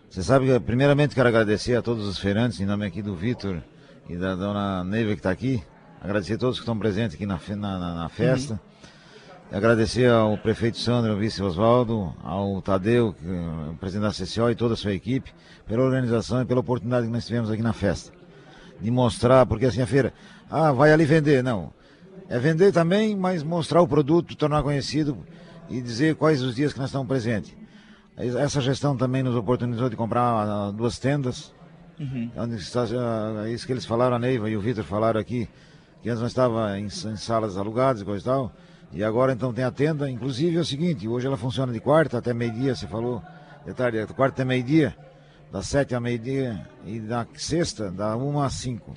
Você sabe que, primeiramente, quero agradecer a todos os feirantes, em nome aqui do Vitor e da dona Neiva que está aqui. Agradecer a todos que estão presentes aqui na, na, na- festa. Agradecer ao prefeito Sandro, ao vice Oswaldo, ao Tadeu, o presidente da CCO e toda a sua equipe, pela organização e pela oportunidade que nós tivemos aqui na festa. De mostrar, porque assim a feira, ah, vai ali vender. Não. É vender também, mas mostrar o produto, tornar conhecido e dizer quais os dias que nós estamos presentes. Essa gestão também nos oportunizou de comprar ah, duas tendas. Onde está, ah, isso que eles falaram, a Neiva e o Vitor falaram aqui, que antes nós estava em, em salas alugadas e coisa e tal. E agora então tem a tenda. Inclusive é o seguinte, hoje ela funciona de quarta até meio-dia, você falou. De tarde, de quarta até meio-dia, das sete a meio-dia, e na sexta, da uma às cinco.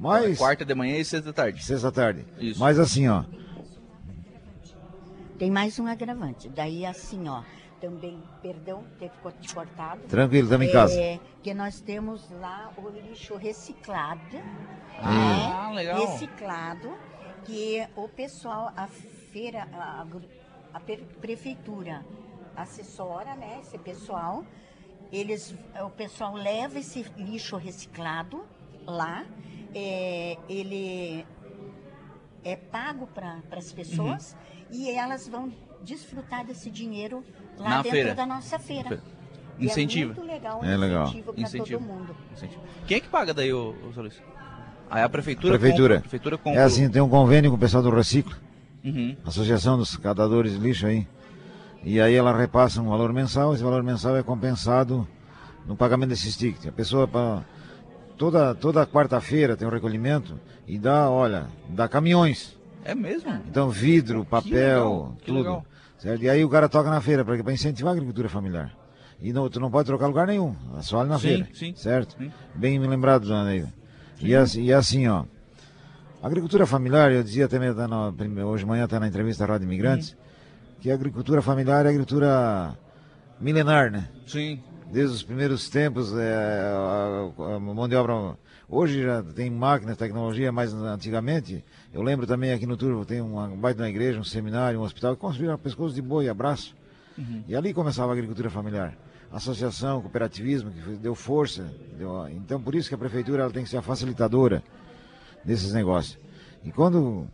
Mas. Quarta de manhã e sexta da tarde. Sexta tarde. Isso. Mas assim, ó. Tem mais um agravante. Daí assim, ó, também, perdão, ter co- te cortado. Tranquilo, estamos em casa. É, que nós temos lá o lixo reciclado. Ah, né? legal. Reciclado, que o pessoal, a feira, a, a pre- prefeitura assessora, né, esse pessoal. Eles, o pessoal leva esse lixo reciclado lá, é, ele é pago para as pessoas e elas vão desfrutar desse dinheiro lá Na dentro feira. da nossa feira. Feira. Incentiva. É muito legal, É legal. incentivo para todo mundo. Incentivo. Quem é que paga daí, Zé Luiz? Aí a prefeitura Prefeitura. compra. Prefeitura compra. É assim, tem um convênio com o pessoal do Reciclo, Uhum. Associação dos Catadores de Lixo aí. E aí ela repassa um valor mensal, esse valor mensal é compensado no pagamento desses tickets. A pessoa pra, toda toda quarta-feira tem um recolhimento e dá, olha, dá caminhões. É mesmo? Então vidro, papel, legal, que tudo. E aí o cara toca na feira para incentivar a agricultura familiar. E não, tu não pode trocar lugar nenhum, é só ali na Sim, feira. sim, certo? sim. Bem me lembrado, dona Neiva. E assim, e assim, ó. A agricultura familiar, eu dizia também tá na- hoje de manhã até na entrevista da Rádio Imigrantes, que a agricultura familiar é a agricultura milenar, né? Sim. Desde os primeiros tempos, é, a, a mão de obra. Hoje já tem máquinas, tecnologia, mas antigamente, eu lembro também aqui no Turvo, tem uma baita uma igreja, um seminário, um hospital, que construíram pescoço de boi, abraço. E ali começava a agricultura familiar. Associação, cooperativismo, que deu força. deu- então, por isso que a prefeitura ela tem que ser a facilitadora desses negócios. E quando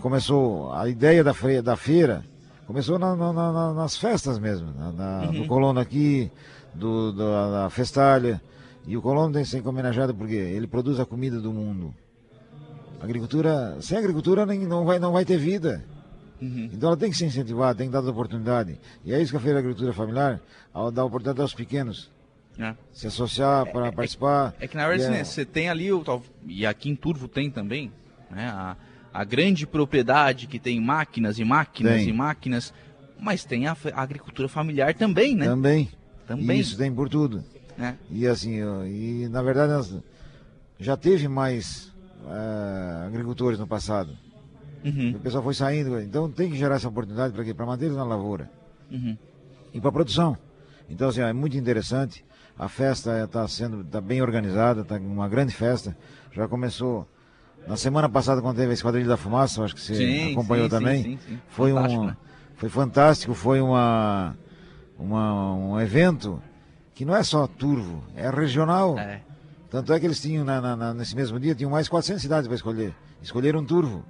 começou a ideia da feira, da feira começou na- na- na- nas festas mesmo, na, na- do colono aqui, do, da, da festalha. E o colono tem que ser homenageado porque ele produz a comida do mundo. Agricultura, sem agricultura nem, não, vai, não vai ter vida. Uhum. Então ela tem que ser incentivada, tem que dar oportunidade. E é isso que a Feira da Agricultura Familiar ao dar oportunidade aos pequenos É. se associar para participar. É que na verdade E né, você tem ali, o, e aqui em Turvo tem também, né, a, a grande propriedade que tem máquinas e máquinas Tem. e máquinas, mas tem a, a agricultura familiar também, né? Também. Também. Isso tem por tudo. né? E assim, e na verdade já teve mais eh, agricultores no passado. Uhum, O pessoal foi saindo, então tem que gerar essa oportunidade para quê? Para manter na lavoura uhum. e para produção. Então assim, é muito interessante. A festa está sendo tá bem organizada, está uma grande festa. Já começou na semana passada quando teve a Esquadrilha da Fumaça, acho que você Sim, acompanhou sim, também. sim, sim. Foi Fantástico, um, né? foi fantástico, foi uma uma, um evento que não é só turvo, é regional. É. Tanto é que eles tinham, na, na- nesse mesmo dia, tinham mais 400 cidades para escolher. Escolheram turvo.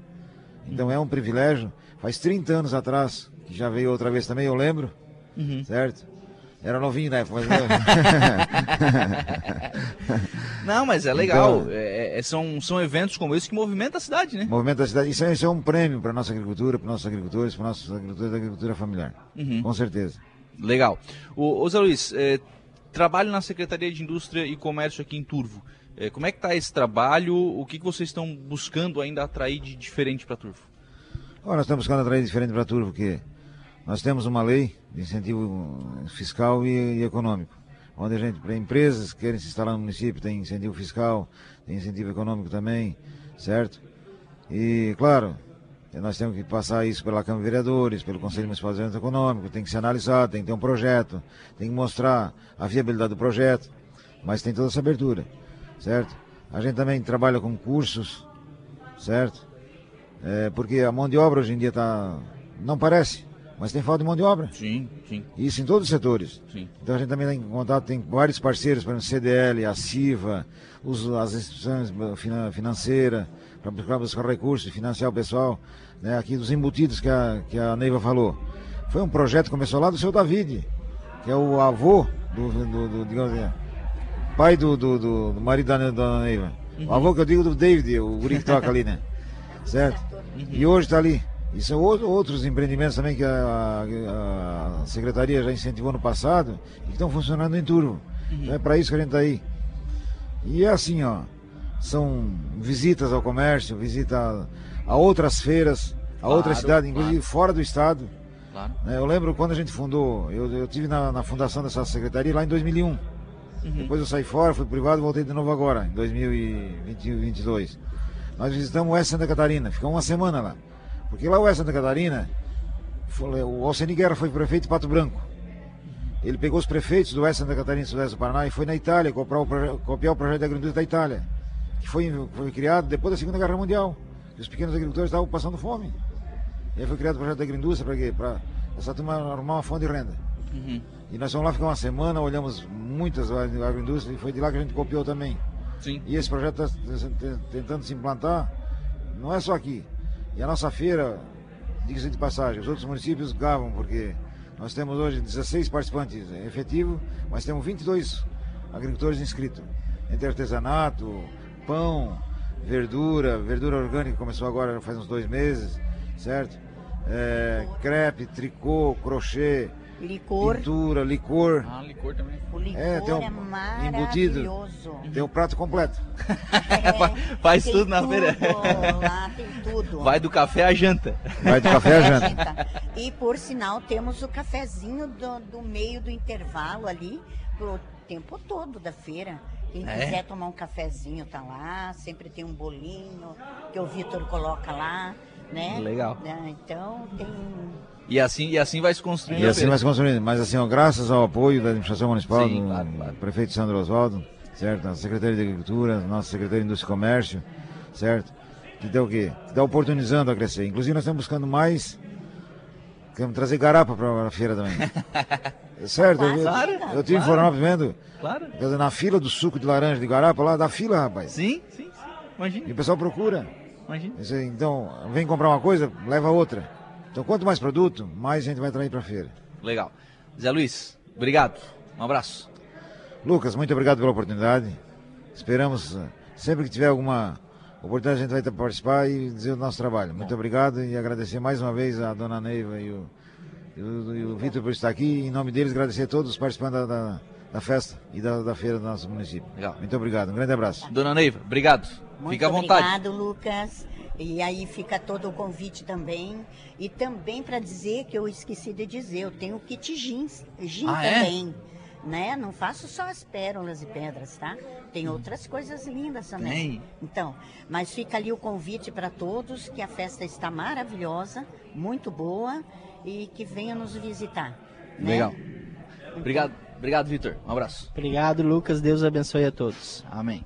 Então é um privilégio. Faz 30 anos atrás, que já veio outra vez também, eu lembro, Uhum. certo? Era novinho na época. Mas... Não, mas é legal. Então- É- é- são, são eventos como esse que movimentam a cidade, né? Movimento da cidade. Isso é, isso é um prêmio para a nossa agricultura, para os nossos agricultores, para os nossos agricultores da agricultura familiar. Uhum. Com certeza. Legal. O, ô Zé Luiz, é, trabalho na Secretaria de Indústria e Comércio aqui em Turvo. É, como é que está esse trabalho? O que, que vocês estão buscando ainda atrair de diferente para Turvo? Nós estamos buscando atrair diferente para tudo, porque nós temos uma lei de incentivo fiscal e, e econômico, onde a gente, para empresas que querem se instalar no município, tem incentivo fiscal, tem incentivo econômico também, certo? E, claro, nós temos que passar isso pela Câmara de Vereadores, pelo Conselho Municipal de Desenvolvimento Econômico, tem que ser analisado, tem que ter um projeto, tem que mostrar a viabilidade do projeto, mas tem toda essa abertura, certo? A gente também trabalha com cursos, certo? É, porque a mão de obra hoje em dia tá, não parece, mas tem falta de mão de obra. Sim, sim, Isso em todos os setores. sim. Então a gente também tem contato, tem vários parceiros, por exemplo, CDL, a CIVA, os, as instituições finan- financeiras, para buscar, recursos, financiar o pessoal, né, aqui dos embutidos que a, que a Neiva falou. Foi um projeto que começou lá do seu David, que é o avô do, do, do- digamos assim, pai do, do, do, do marido da, da Neiva. O avô que eu digo do David, o guri que toca ali, né? Certo? E hoje está ali. E são ou- outros empreendimentos também que a, a- Secretaria já incentivou no passado e que estão funcionando em turvo. Então é para isso que a gente está aí. E é assim, ó. São visitas ao comércio, visita a, a outras feiras, a Claro, outras cidades, claro. inclusive fora do estado. Claro. né? Eu lembro quando a gente fundou, eu, eu tive na, na fundação dessa secretaria lá em 2001. Depois eu saí fora, fui privado, voltei de novo agora, em 2022. Nós visitamos o Oeste Santa Catarina, ficamos uma semana lá. Porque lá o Oeste Santa Catarina, foi- o Alceni Guerra foi prefeito de Pato Branco. Ele pegou os prefeitos do Oeste Santa Catarina e Sudeste do Paraná e foi na Itália comprar o copiar o projeto de agricultura da Itália, que foi, foi criado depois da Segunda Guerra Mundial. Os pequenos agricultores estavam passando fome. E aí foi criado o projeto da agroindústria para quê? Para essa turma arrumar uma fonte de renda. Uhum. E nós fomos lá ficar uma semana, olhamos muitas agro- agroindústrias e foi de lá que a gente copiou também. Sim. E esse projeto está tentando se implantar, não é só aqui. E a nossa feira, diga-se de passagem, os outros municípios gavam, porque nós temos hoje 16 participantes efetivos, mas temos 22 agricultores inscritos. Entre artesanato, pão, verdura, verdura orgânica começou agora faz uns dois meses, certo? É, crepe, tricô, crochê, Licor. pintura, licor. Ah, licor também. O licor É, é, tem um embutido. maravilhoso. Tem o prato completo. É, Faz tem tudo na feira. Lá tem tudo. Vai do café à janta. Vai do café à janta. Janta. E por sinal temos o cafezinho do, do meio do intervalo ali pro tempo todo da feira. Quem É? quiser tomar um cafezinho tá lá, sempre tem um bolinho que o Vitor coloca lá, né? Legal. Né, Então tem E assim, e assim vai se construindo. E assim vai se construindo. Mas assim, ó, graças ao apoio da administração municipal, Sim, do claro, claro. prefeito Sandro Oswaldo, certo? A Secretaria de Agricultura, nossa Secretaria de Indústria e Comércio, certo? Que dá o quê? Que dá oportunizando a crescer. Inclusive nós estamos buscando mais. Queremos trazer garapa para a feira também. certo? Eu, Claro, eu, eu tive claro. Florianópolis vendo, Claro. dizer, na fila do suco de laranja de garapa lá, da fila, rapaz. Sim, sim, sim. E Imagina, o pessoal procura. imagina. Aí, Então, vem comprar uma coisa, leva outra. Então, quanto mais produto, mais gente vai trair para a feira. Legal. Zé Luiz, obrigado. Um abraço. Lucas, muito obrigado pela oportunidade. Esperamos, eh, sempre que tiver alguma oportunidade, a gente vai participar e dizer o nosso trabalho. Muito obrigado e agradecer mais uma vez a dona Neiva e o, e o, e o Vitor por estar aqui. Em nome deles, agradecer a todos os participantes da, da, da festa e da, da feira do nosso município. Legal. Muito obrigado, um grande abraço. Dona Neiva, obrigado. Muito Fica à vontade. obrigado, Lucas. E aí fica todo o convite também. E também para dizer que eu esqueci de dizer, eu tenho kit gin, gin Ah, é? também. Né? Não faço só as pérolas e pedras, tá? Tem outras coisas lindas também. Tem. Então, mas fica ali o convite para todos que a festa está maravilhosa, muito boa e que venham nos visitar. né? Legal. Obrigado, obrigado, Vitor. Um abraço. Obrigado, Lucas. Deus abençoe a todos. Amém.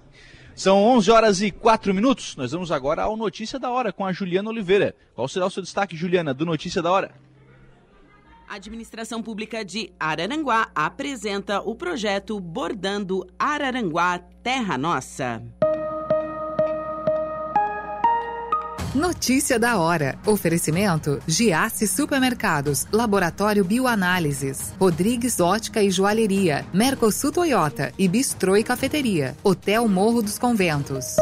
São 11 horas e 4 minutos. Nós vamos agora ao Notícia da Hora com a Juliana Oliveira. Qual será o seu destaque, Juliana, do Notícia da Hora? A Administração Pública de Araranguá apresenta o projeto Bordando Araranguá Terra Nossa. Notícia da hora. Oferecimento: Giasse Supermercados, Laboratório Bioanálises, Rodrigues Ótica e Joalheria, Mercosul Toyota e Bistrô e Cafeteria, Hotel Morro dos Conventos.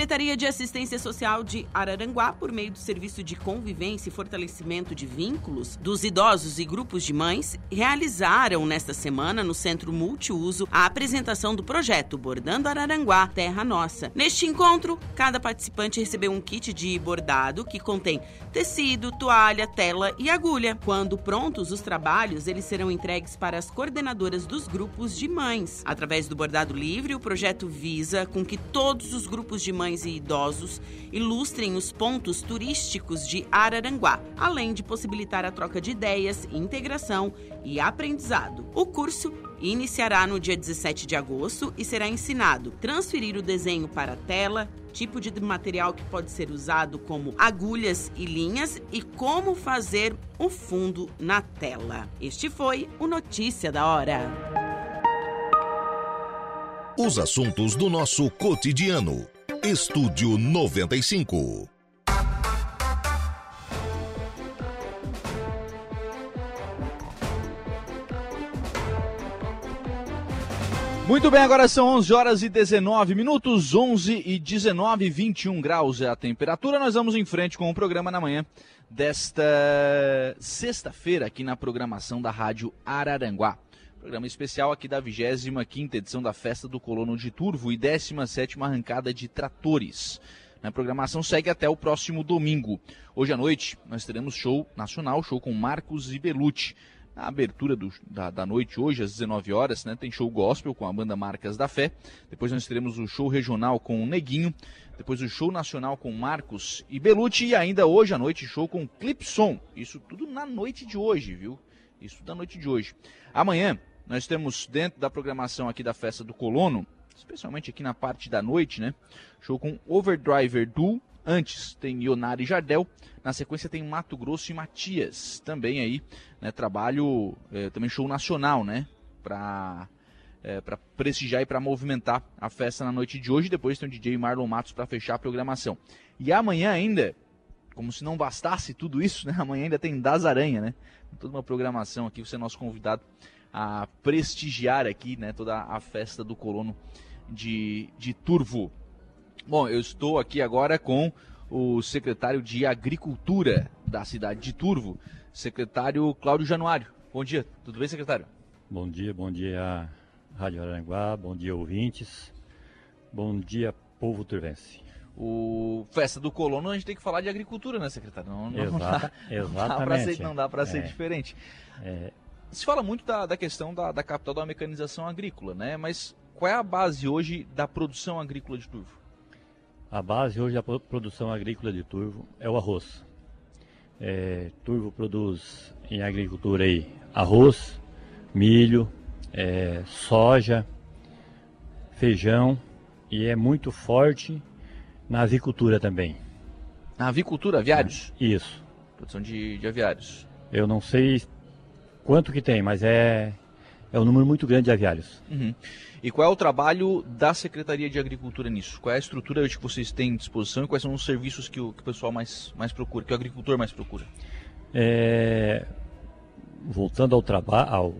Secretaria de Assistência Social de Araranguá, por meio do Serviço de Convivência e Fortalecimento de Vínculos dos Idosos e Grupos de Mães, realizaram nesta semana, no Centro Multiuso, a apresentação do projeto Bordando Araranguá Terra Nossa. Neste encontro, cada participante recebeu um kit de bordado que contém tecido, toalha, tela e agulha. Quando prontos os trabalhos, eles serão entregues para as coordenadoras dos grupos de mães. Através do bordado livre, o projeto visa com que todos os grupos de mães e idosos ilustrem os pontos turísticos de Araranguá, além de possibilitar a troca de ideias, integração e aprendizado. O curso iniciará no dia 17 de agosto e será ensinado transferir o desenho para a tela, tipo de material que pode ser usado como agulhas e linhas e como fazer o fundo na tela. Este foi o Notícia da Hora. Os assuntos do nosso cotidiano. Estúdio 95. Muito bem, agora são 11 horas e 19 minutos, 11 e 19, 21 graus é a temperatura. Nós vamos em frente com o programa na manhã desta sexta-feira aqui na programação da Rádio Araranguá. Programa especial aqui da 25ª edição da Festa do Colono de Turvo e 17ª arrancada de tratores. A programação segue até o próximo domingo. Hoje à noite nós teremos show nacional, show com Marcos e Belucci a abertura do, da, da, noite hoje, às 19 horas, né? Tem show gospel com a banda Marcas da Fé. Depois nós teremos o show regional com o Neguinho. Depois o show nacional com Marcos e Belucci. E ainda hoje à noite, show com Clipson. Isso tudo na noite de hoje, viu? Isso da noite de hoje. Amanhã, nós temos dentro da programação aqui da Festa do Colono, especialmente aqui na parte da noite, né? Show com Overdriver Duo. Antes tem Ionari Jardel. Na sequência tem Mato Grosso e Matias. Também aí, né, trabalho, é, também show nacional, né? Para é, para prestigiar e para movimentar a festa na noite de hoje. Depois tem o DJ Marlon Matos para fechar a programação. E amanhã ainda, como se não bastasse tudo isso, né? Amanhã ainda tem Das Aranha, né? Toda uma programação aqui, você é nosso convidado a prestigiar aqui, né? Toda a festa do colono de, de Turvo. Bom, eu estou aqui agora com o secretário de Agricultura da cidade de Turvo, secretário Cláudio Januário. Bom dia, tudo bem, secretário? Bom dia, bom dia, Rádio Aranguá, bom dia, ouvintes, bom dia, povo turvense. O Festa do Colono, a gente tem que falar de agricultura, né, secretário? Não, não, Exata, exatamente. Não dá para ser, é, diferente. É... Se fala muito da, da questão da, da capital da mecanização agrícola, né? Mas qual é a base hoje da produção agrícola de Turvo? A base hoje da produção agrícola de Turvo é o arroz. É, Turvo produz em agricultura aí arroz, milho, é, soja, feijão e é muito forte na avicultura também. Na avicultura, aviários? Isso. Produção de, de aviários. Eu não sei quanto que tem, mas é, é um número muito grande de aviários. Uhum. E qual é o trabalho da Secretaria de Agricultura nisso? Qual é a estrutura que vocês têm à disposição e quais são os serviços que o, que o pessoal mais, mais procura, que o agricultor mais procura? É... Voltando ao trabalho,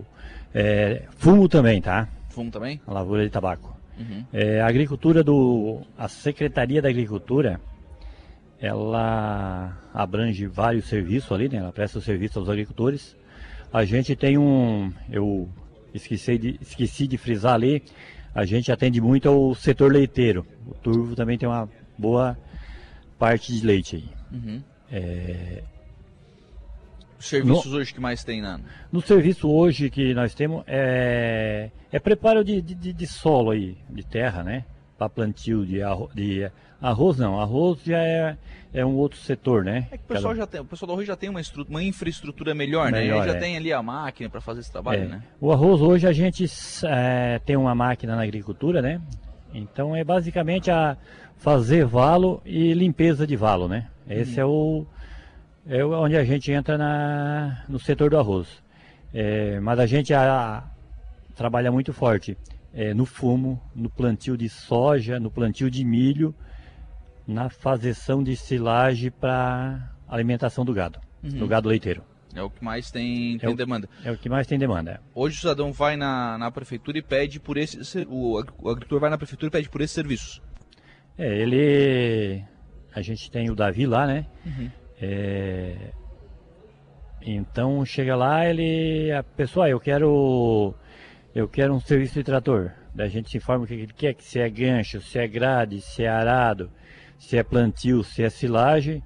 é... fumo também, tá? Fumo também? A lavoura de tabaco. Uhum. É, a agricultura do, a Secretaria da Agricultura, ela abrange vários serviços ali, né? Ela presta serviço aos agricultores. A gente tem um, eu esqueci de, esqueci de frisar ali, a gente atende muito ao setor leiteiro. O Turvo também tem uma boa parte de leite aí. Uhum. É... Os serviços no, hoje que mais tem, Nano? No serviço hoje que nós temos é, é preparo de, de, de solo aí, de terra, né? Para plantio de, arroz, de arroz não, arroz já é é um outro setor, né? É que o pessoal, Cada... já tem, o pessoal do arroz já tem uma, uma infraestrutura melhor, melhor né? Ele já é. tem ali a máquina para fazer esse trabalho, é. né? O arroz hoje a gente é, tem uma máquina na agricultura, né? Então é basicamente a fazer valo e limpeza de valo, né? Esse uhum. é o É onde a gente entra na, no setor do arroz. É, mas a gente a, trabalha muito forte é, no fumo, no plantio de soja, no plantio de milho, na fazeção de silagem para alimentação do gado, Uhum. do gado leiteiro. É o que mais tem, tem É o- demanda. É o que mais tem demanda. é. Hoje o cidadão vai na, na prefeitura e pede por esse. O, o agricultor vai na prefeitura e pede por esses serviços. É, ele. A gente tem o Davi lá, né? Uhum. É, então chega lá, ele. A pessoa, eu quero. Eu quero um serviço de trator. Daí a gente se informa o que ele quer, que se é gancho, se é grade, se é arado, se é plantio, se é silagem.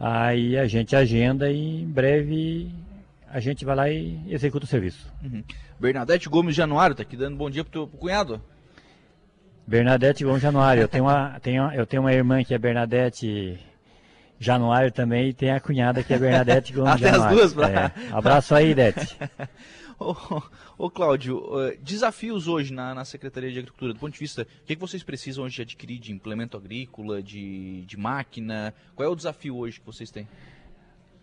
Aí a gente agenda e em breve a gente vai lá e executa o serviço. Uhum. Bernadette Gomes Januário tá aqui dando bom dia pro teu pro cunhado. Bernadette Gomes Januário. Eu tenho uma, tenho, eu tenho uma irmã que é Bernadette Januário também e tem a cunhada que é Bernadette Gomes Até as Januário. duas, pra- É. Abraço aí, Dete. Ô, ô Cláudio, desafios hoje na, na Secretaria de Agricultura, do ponto de vista, o que, que vocês precisam hoje de adquirir de implemento agrícola, de, de máquina? Qual é o desafio hoje que vocês têm?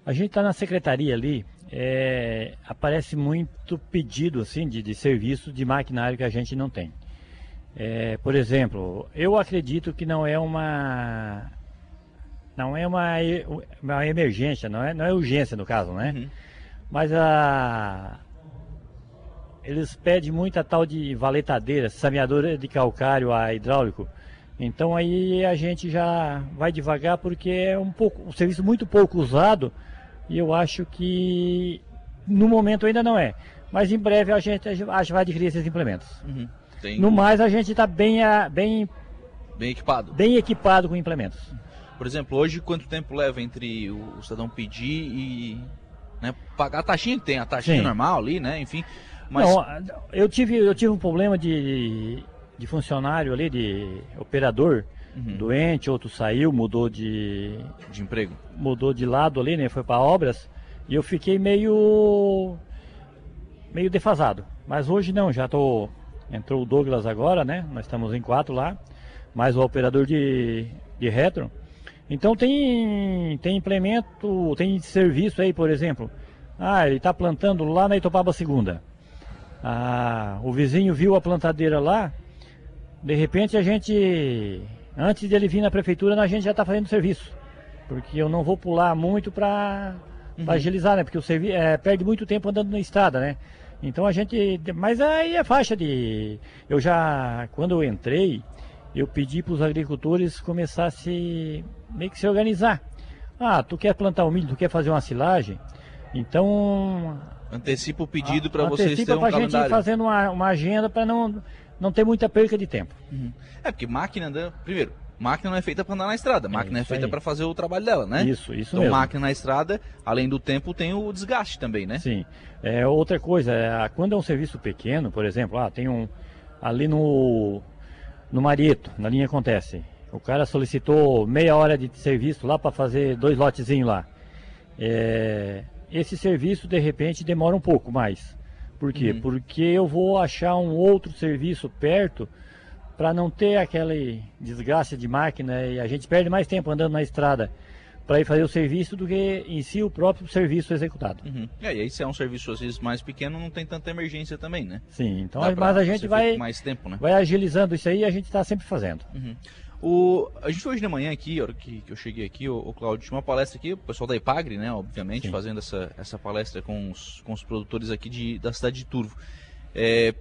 A gente está na secretaria ali, é, aparece muito pedido assim de, de serviço de maquinário que a gente não tem. É, por exemplo, eu acredito que não é uma não é uma, uma emergência, não é, não é urgência no caso, né? Uhum. Mas a eles pedem muita tal de valetadeira, saneadora de calcário a hidráulico. Então aí a gente já vai devagar porque é um pouco um serviço muito pouco usado e eu acho que no momento ainda não é. Mas em breve a gente acho que vai adquirir esses implementos. Uhum. Tem No mais a gente está bem, a- bem, bem equipado. bem equipado com implementos. Por exemplo, hoje quanto tempo leva entre o, o cidadão pedir e né, pagar a taxinha que tem, a taxinha Sim. normal ali, né? Enfim. Mas Não, eu tive, eu tive um problema de, de funcionário ali, de operador, Uhum. doente, outro saiu, mudou de, de emprego. mudou de lado ali, né? Foi para obras e eu fiquei meio meio defasado. Mas hoje não, já tô entrou o Douglas agora, né? Nós estamos em quatro lá, mais o operador de de retro. Então tem tem implemento, tem serviço aí, por exemplo. Ah, ele está plantando lá na Itopaba Segunda. Ah, o vizinho viu a plantadeira lá. De repente a gente, antes dele vir na prefeitura, a gente já está fazendo serviço. Porque eu não vou pular muito para agilizar, né? Porque o servi é, perde muito tempo andando na estrada, né? Então a gente. Mas aí é faixa de. Eu já. Quando eu entrei, eu pedi para os agricultores se. meio que se organizar. Ah, tu quer plantar o milho, tu quer fazer uma silagem? Então. Antecipa o pedido a- para vocês antecipa terem um pra gente ir calendário. fazendo uma, uma agenda para não, não ter muita perca de tempo. Uhum. É, porque máquina, né, primeiro, máquina não é feita para andar na estrada, máquina é, isso feita para fazer o trabalho dela, né? Isso, isso Então, mesmo. máquina na estrada, além do tempo, tem o desgaste também, né? Sim. É, outra coisa, é, quando é um serviço pequeno, por exemplo, ah, tem um. Ali no. No Marieto, na linha acontece. O cara solicitou meia hora de serviço lá para fazer dois lotezinhos lá. É, esse serviço, de repente, demora um pouco mais. Por quê? Uhum. Porque eu vou achar um outro serviço perto para não ter aquele desgaste de máquina e a gente perde mais tempo andando na estrada para ir fazer o serviço do que em si o próprio serviço executado. Uhum. É, e aí se é um serviço às vezes mais pequeno, não tem tanta emergência também, né? Sim, então, Dá mas a gente vai, mais tempo, né? vai agilizando isso aí a gente está sempre fazendo. Uhum. O, a gente foi hoje de manhã aqui, a hora que, que eu cheguei aqui, o, o Claudio, tinha uma palestra aqui, o pessoal da Ipagre, né, obviamente, Sim. fazendo essa, essa palestra com os, com os produtores aqui de, da cidade de Turvo. É,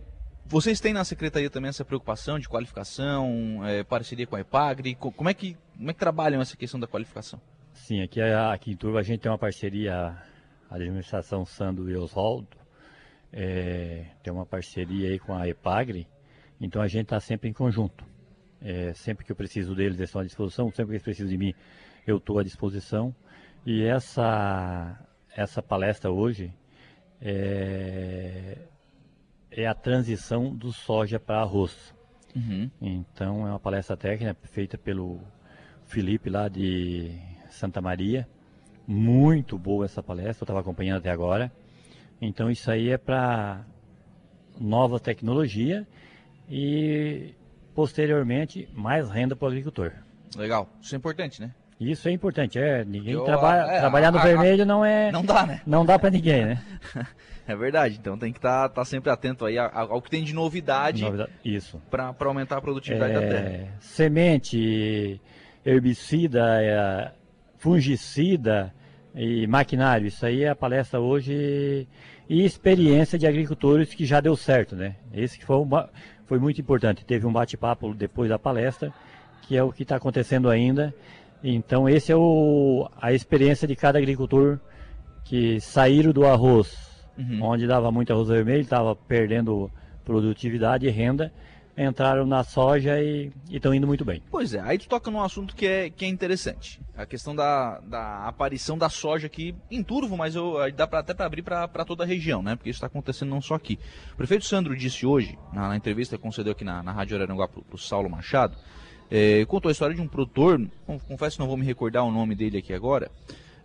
vocês têm na secretaria também essa preocupação de qualificação, é, parceria com a Ipagre? Co- Como é, que, como é que trabalham essa questão da qualificação? Sim, aqui, aqui em Turva a gente tem uma parceria, a administração Sandro e Oswaldo, é, tem uma parceria aí com a Epagre, então a gente está sempre em conjunto. É, sempre que eu preciso deles, eles estão à disposição, sempre que eles precisam de mim, eu estou à disposição. E essa, essa palestra hoje é, é a transição do soja para arroz. Uhum. Então é uma palestra técnica feita pelo Felipe lá de Santa Maria. Muito boa essa palestra, eu estava acompanhando até agora. Então isso aí é para nova tecnologia e posteriormente mais renda para o agricultor. Legal, isso é importante, né? Isso é importante, é. Ninguém Eu, trabalha, é, trabalhar no a- a- vermelho não é. Não dá, né? Não dá pra ninguém, né? É verdade, então tem que estar sempre atento aí a- ao que tem de novidade Novidade- Isso. para aumentar a produtividade da terra. É, semente, herbicida, é, fungicida e maquinário. Isso aí é a palestra hoje e experiência de agricultores que já deu certo, né? Esse que foi, uma, foi muito importante. Teve um bate-papo depois da palestra, que é o que está acontecendo ainda. Então esse é o, a experiência de cada agricultor que saíram do arroz, Uhum. onde dava muito arroz vermelho, estava perdendo produtividade e renda, entraram na soja e estão indo muito bem. Pois é, aí tu toca num assunto que é, que é interessante. A questão da, da aparição da soja aqui em Turvo, mas eu, dá pra, até para abrir para toda a região, né? Porque isso está acontecendo não só aqui. O prefeito Sandro disse hoje, na, na entrevista que concedeu aqui na, na Rádio Araranguá para o Saulo Machado, eh, contou a história de um produtor, con- confesso que não vou me recordar o nome dele aqui agora,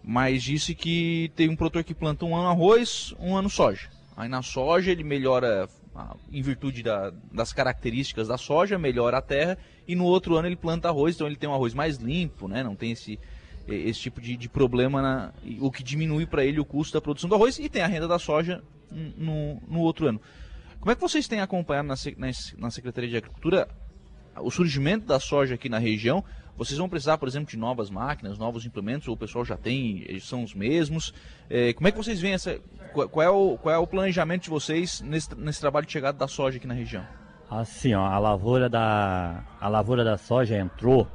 mas disse que tem um produtor que planta um ano arroz, um ano soja. Aí na soja ele melhora, em virtude da- das características da soja, melhora a terra, e no outro ano ele planta arroz, então ele tem um arroz mais limpo, né? não tem esse, esse tipo de, de problema, na- o que diminui para ele o custo da produção do arroz, e tem a renda da soja no, no outro ano. Como é que vocês têm acompanhado na, na, na Secretaria de Agricultura o surgimento da soja aqui na região? Vocês vão precisar, por exemplo, de novas máquinas, novos implementos, ou o pessoal já tem, são os mesmos? Eh, como é que vocês veem essa. Qual, é o, qual é o planejamento de vocês nesse, nesse trabalho de chegada da soja aqui na região? Assim, ó, a lavoura da a lavoura da soja entrou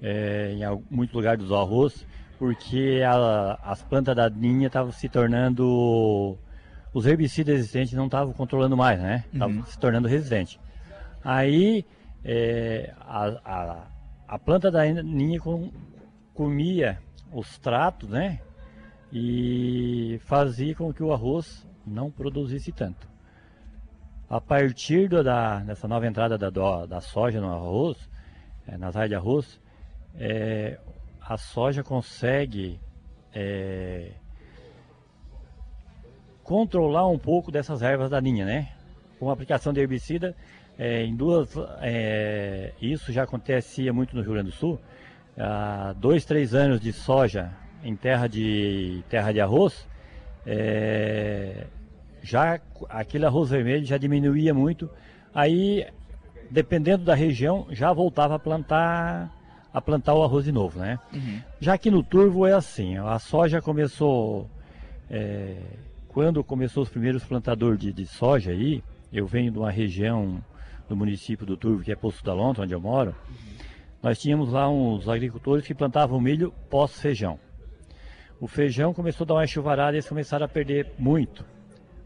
é, em al- muito lugar dos arroz porque a- as plantas da ninha estavam se tornando os herbicidas existentes não estavam controlando mais, né? Estavam se tornando resistentes. Aí é, a, a, a planta da ninha com- comia os tratos, né? E fazia com que o arroz não produzisse tanto. A partir da, dessa nova entrada da, da soja no arroz, eh, nas áreas de arroz, eh, a soja consegue eh, controlar um pouco dessas ervas daninhas, né? Com a aplicação de herbicida, eh, em duas, eh, isso já acontecia muito no Rio Grande do Sul. Há dois, três anos de soja em terra de terra de arroz, eh, já aquele arroz vermelho já diminuía muito. Aí, dependendo da região, já voltava a plantar a plantar o arroz de novo, né? Já que no Turvo é assim, a soja começou é, quando começou os primeiros plantadores de, de soja aí, eu venho de uma região do município do Turvo, que é Poço da Lontra, onde eu moro. Nós tínhamos lá uns agricultores que plantavam milho pós-feijão. O feijão começou a dar uma chuvarada e eles começaram a perder muito.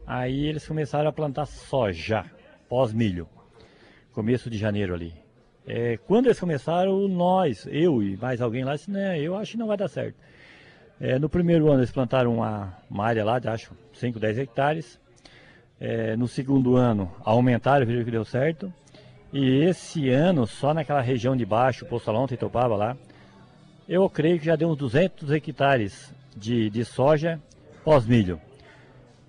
Aí eles começaram a plantar soja, pós-milho, começo de janeiro ali. É, quando eles começaram, nós, eu e mais alguém lá, disse, né, eu acho que não vai dar certo. É, no primeiro ano eles plantaram uma, uma área lá de acho 5, 10 hectares. É, no segundo ano aumentaram, viram que deu certo. E esse ano, só naquela região de baixo, e Topava lá, eu creio que já deu uns 200 hectares de, de soja pós-milho.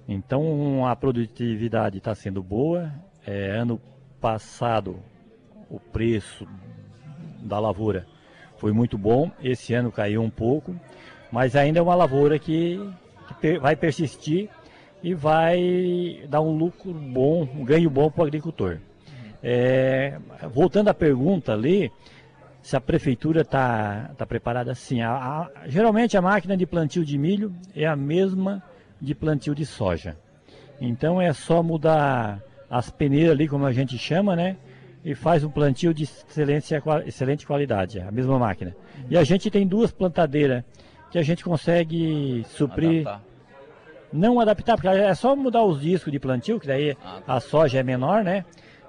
Então a produtividade está sendo boa. É, ano passado o preço da lavoura foi muito bom. Esse ano caiu um pouco, mas ainda é uma lavoura que, que vai persistir e vai dar um lucro bom, um ganho bom para o agricultor. É, voltando à pergunta ali, se a prefeitura está tá preparada assim. A, a- geralmente a máquina de plantio de milho é a mesma de plantio de soja. Então é só mudar as peneiras ali, como a gente chama, né? E faz um plantio de excelência, excelente qualidade, a mesma máquina. E a gente tem duas plantadeiras que a gente consegue suprir. Adaptar. Não adaptar, porque é só mudar os discos de plantio, que daí Ah, tá. a soja é menor, né?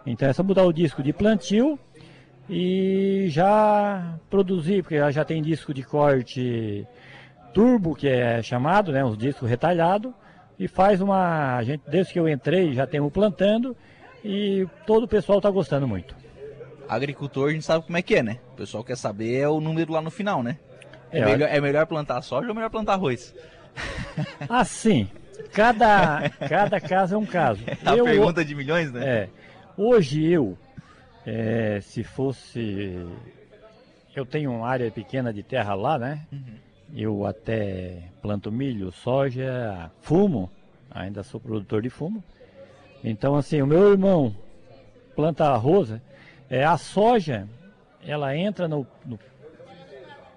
Então é só mudar o disco de plantio e já produzir, porque ela já tem disco de corte turbo, que é chamado, né? Os discos retalhados, e faz uma. Gente, desde que eu entrei, já temos plantando e todo o pessoal está gostando muito. Agricultor, a gente sabe como é que é, né? O pessoal quer saber é o número lá no final, né? É, É, melhor, é melhor plantar soja ou melhor plantar arroz? Assim, cada, cada caso é um caso. A Eu- pergunta de milhões, né? É. Hoje eu, é, se fosse. eu tenho uma área pequena de terra lá, né? Eu até planto milho, soja, fumo, ainda sou produtor de fumo. Então, assim, o meu irmão planta arroz, é, a soja, ela entra no, no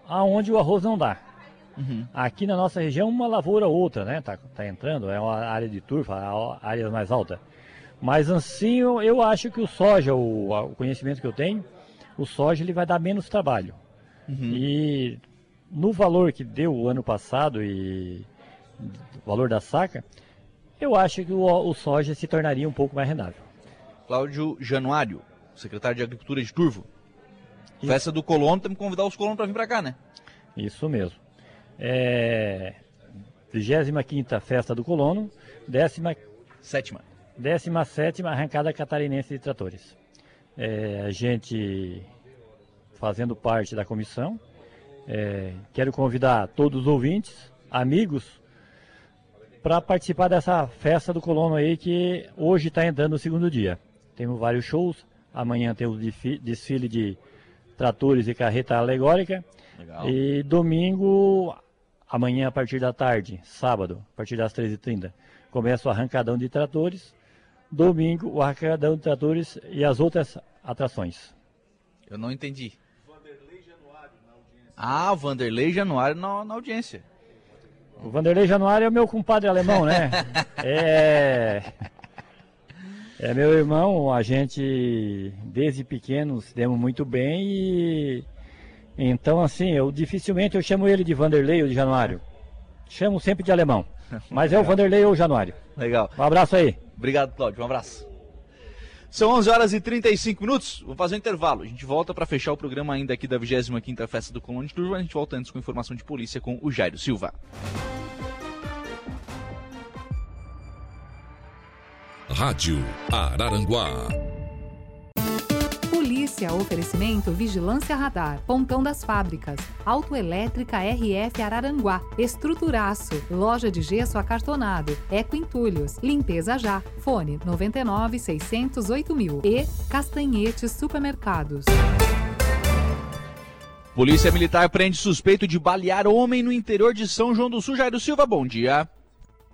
aonde o arroz não dá. Aqui na nossa região, uma lavoura ou outra, né? Tá, tá entrando, é uma área de turfa, a área mais alta. Mas assim, eu, eu acho que o soja, o, o conhecimento que eu tenho, o soja ele vai dar menos trabalho. E no valor que deu o ano passado e o valor da saca, eu acho que o, o soja se tornaria um pouco mais rentável. Cláudio Januário, secretário de Agricultura de Turvo. Festa do colono, temos que convidar os colonos para vir para cá, né? Isso mesmo. É, 25 Festa do Colono, 17 Sétima. 17 Arrancada Catarinense de Tratores. É, a gente fazendo parte da comissão, é, quero convidar todos os ouvintes, amigos, para participar dessa festa do colono aí que hoje está entrando no segundo dia. Temos vários shows, amanhã tem o desfi- desfile de tratores e carreta alegórica. Legal. E domingo, amanhã a partir da tarde, sábado, a partir das 13h30, começa o arrancadão de tratores. Domingo, o arrancadão de tratores e as outras atrações. Eu não entendi. Ah, Vanderlei Januário na, na audiência. O Vanderlei Januário é o meu compadre alemão, né? É. É meu irmão, a gente desde pequeno se demos muito bem e. Então, assim, eu dificilmente eu chamo ele de Vanderlei ou de Januário. Chamo sempre de alemão. Mas é o Vanderlei ou o Januário. Legal. Um abraço aí. Obrigado, Cláudio. Um abraço. São 11 horas e 35 minutos. Vamos fazer um intervalo. A gente volta para fechar o programa ainda aqui da 25ª Festa do Colônia de Turva. A gente volta antes com informação de polícia com o Jairo Silva. Rádio Araranguá. Polícia, oferecimento Vigilância Radar, Pontão das Fábricas, Autoelétrica RF Araranguá, Estruturaço, Loja de Gesso Acartonado, Eco Entulhos, Limpeza Já, Fone 99 608 mil e Castanhetes Supermercados. Polícia Militar prende suspeito de balear homem no interior de São João do Sul. Jairo Silva, bom dia.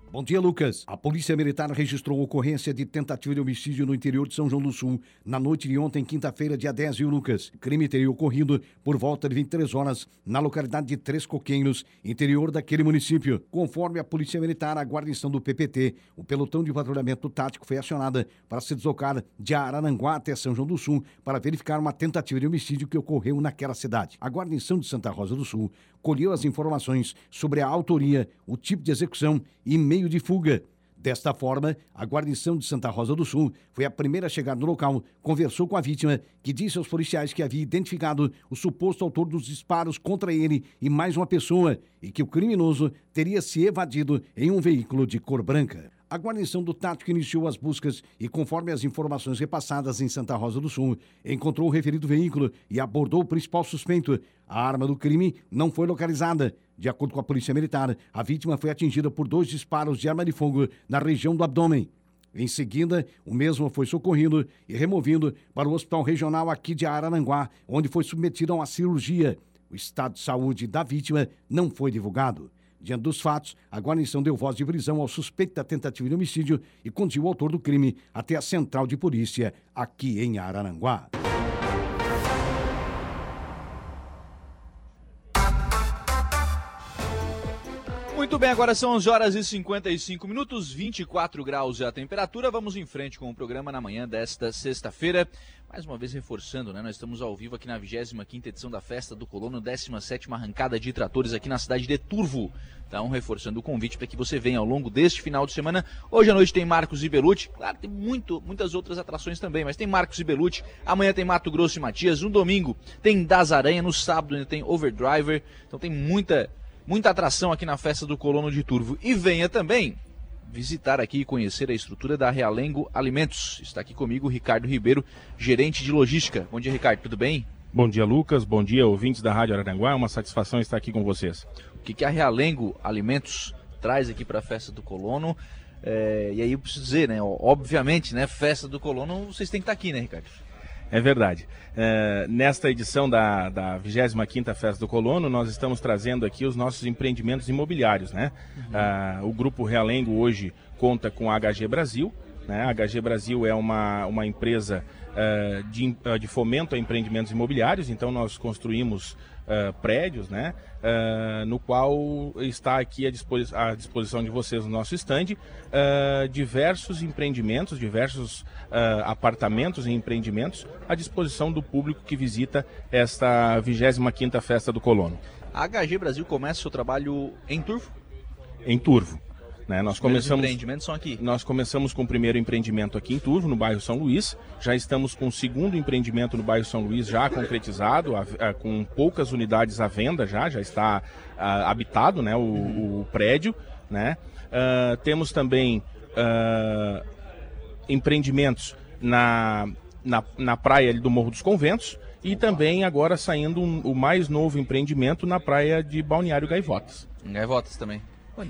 Bom dia, Lucas. A Polícia Militar registrou ocorrência de tentativa de homicídio no interior de São João do Sul na noite de ontem, quinta-feira, dia 10, viu, Lucas? O crime teria ocorrido por volta de 23 horas na localidade de Três Coqueiros, interior daquele município. Conforme a Polícia Militar, a guarnição do PPT, o pelotão de patrulhamento tático foi acionada para se deslocar de Araranguá até São João do Sul para verificar uma tentativa de homicídio que ocorreu naquela cidade. A guarnição de Santa Rosa do Sul colheu as informações sobre a autoria, o tipo de execução e meio de fuga. Desta forma, a guarnição de Santa Rosa do Sul foi a primeira a chegar no local, conversou com a vítima, que disse aos policiais que havia identificado o suposto autor dos disparos contra ele e mais uma pessoa, e que o criminoso teria se evadido em um veículo de cor branca. A guarnição do Tático iniciou as buscas e, conforme as informações repassadas em Santa Rosa do Sul, encontrou o referido veículo e abordou o principal suspeito. A arma do crime não foi localizada. De acordo com a Polícia Militar, a vítima foi atingida por dois disparos de arma de fogo na região do abdômen. Em seguida, o mesmo foi socorrido e removido para o Hospital Regional aqui de Araranguá, onde foi submetido a uma cirurgia. O estado de saúde da vítima não foi divulgado. Diante dos fatos, a guarnição deu voz de prisão ao suspeito da tentativa de homicídio e conduziu o autor do crime até a central de polícia aqui em Araranguá. Muito bem, agora são 11 horas e 55 minutos, 24 graus é a temperatura. Vamos em frente com o programa na manhã desta sexta-feira. Mais uma vez reforçando, né? Nós estamos ao vivo aqui na 25ª edição da Festa do Colono, 17ª arrancada de tratores aqui na cidade de Turvo. Então, reforçando o convite para que você venha ao longo deste final de semana. Hoje à noite tem Marcos e Belucci. Claro, tem muito, muitas outras atrações também, mas tem Marcos e Belucci. Amanhã tem Mato Grosso e Matias. No domingo tem Das Aranha. No sábado ainda tem Overdriver. Então tem muita, muita atração aqui na Festa do Colono de Turvo. E venha também visitar aqui e conhecer a estrutura da Realengo Alimentos. Está aqui comigo o Ricardo Ribeiro, gerente de logística. Bom dia, Ricardo, tudo bem? Bom dia, Lucas. Bom dia, ouvintes da Rádio Araranguá. É uma satisfação estar aqui com vocês. O que, que a Realengo Alimentos traz aqui para a Festa do Colono? É, e aí eu preciso dizer, né? Obviamente, né? Festa do Colono, vocês têm que estar aqui, né, Ricardo? É verdade. É, nesta edição da, da 25ª Festa do Colono, nós estamos trazendo aqui os nossos empreendimentos imobiliários, né? Uhum. o Grupo Realengo hoje conta com a HG Brasil, né? A HG Brasil é uma, uma empresa uh, de, uh, de fomento a empreendimentos imobiliários, então nós construímos uh, prédios, né? no qual está aqui à, disposi à, disposição de vocês no nosso estande diversos empreendimentos, diversos apartamentos e empreendimentos à disposição do público que visita esta 25ª Festa do Colono. A HG Brasil começa o seu trabalho em Turvo? Em Turvo. Né? Nós começamos, empreendimentos são aqui. Nós começamos com o primeiro empreendimento aqui em Turvo, no bairro São Luís. Já estamos com o segundo empreendimento no bairro São Luís já concretizado, a, a, com poucas unidades à venda já, já está a, habitado né, o, uhum. o, prédio. Né? Uh, temos também uh, empreendimentos na, na, na praia do Morro dos Conventos e também agora saindo um, o mais novo empreendimento na praia de Balneário Gaivotas. Gaivotas também.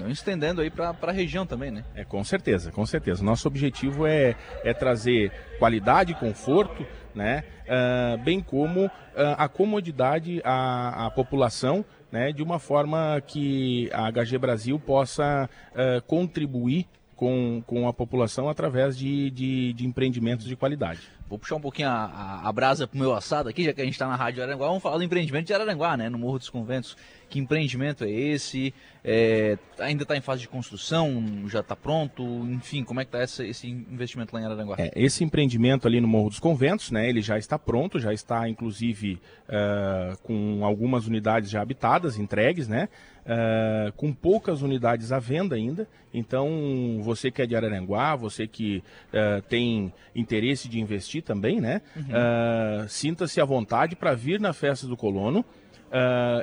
Estendendo aí para a região também, né? É, com certeza, com certeza. Nosso objetivo é, é trazer qualidade, conforto, né? Uh, bem como uh, a comodidade à, à população, né? De uma forma que a HG Brasil possa uh, contribuir com, com a população através de, de, de empreendimentos de qualidade. Vou puxar um pouquinho a, a, a brasa pro meu assado aqui, já que a gente está na Rádio Aranguá. Vamos falar do empreendimento de Araranguá, né? No Morro dos Conventos. Que empreendimento é esse? É, ainda está em fase de construção? Já está pronto? Enfim, como é que está esse investimento lá em Araranguá? É, esse empreendimento ali no Morro dos Conventos, né? Ele já está pronto, já está inclusive uh, com algumas unidades já habitadas, entregues, né? Uh, com poucas unidades à venda ainda. Então, você que é de Araranguá, você que uh, tem interesse de investir também, né? Uhum. Uh, Sinta-se à vontade para vir na festa do colono.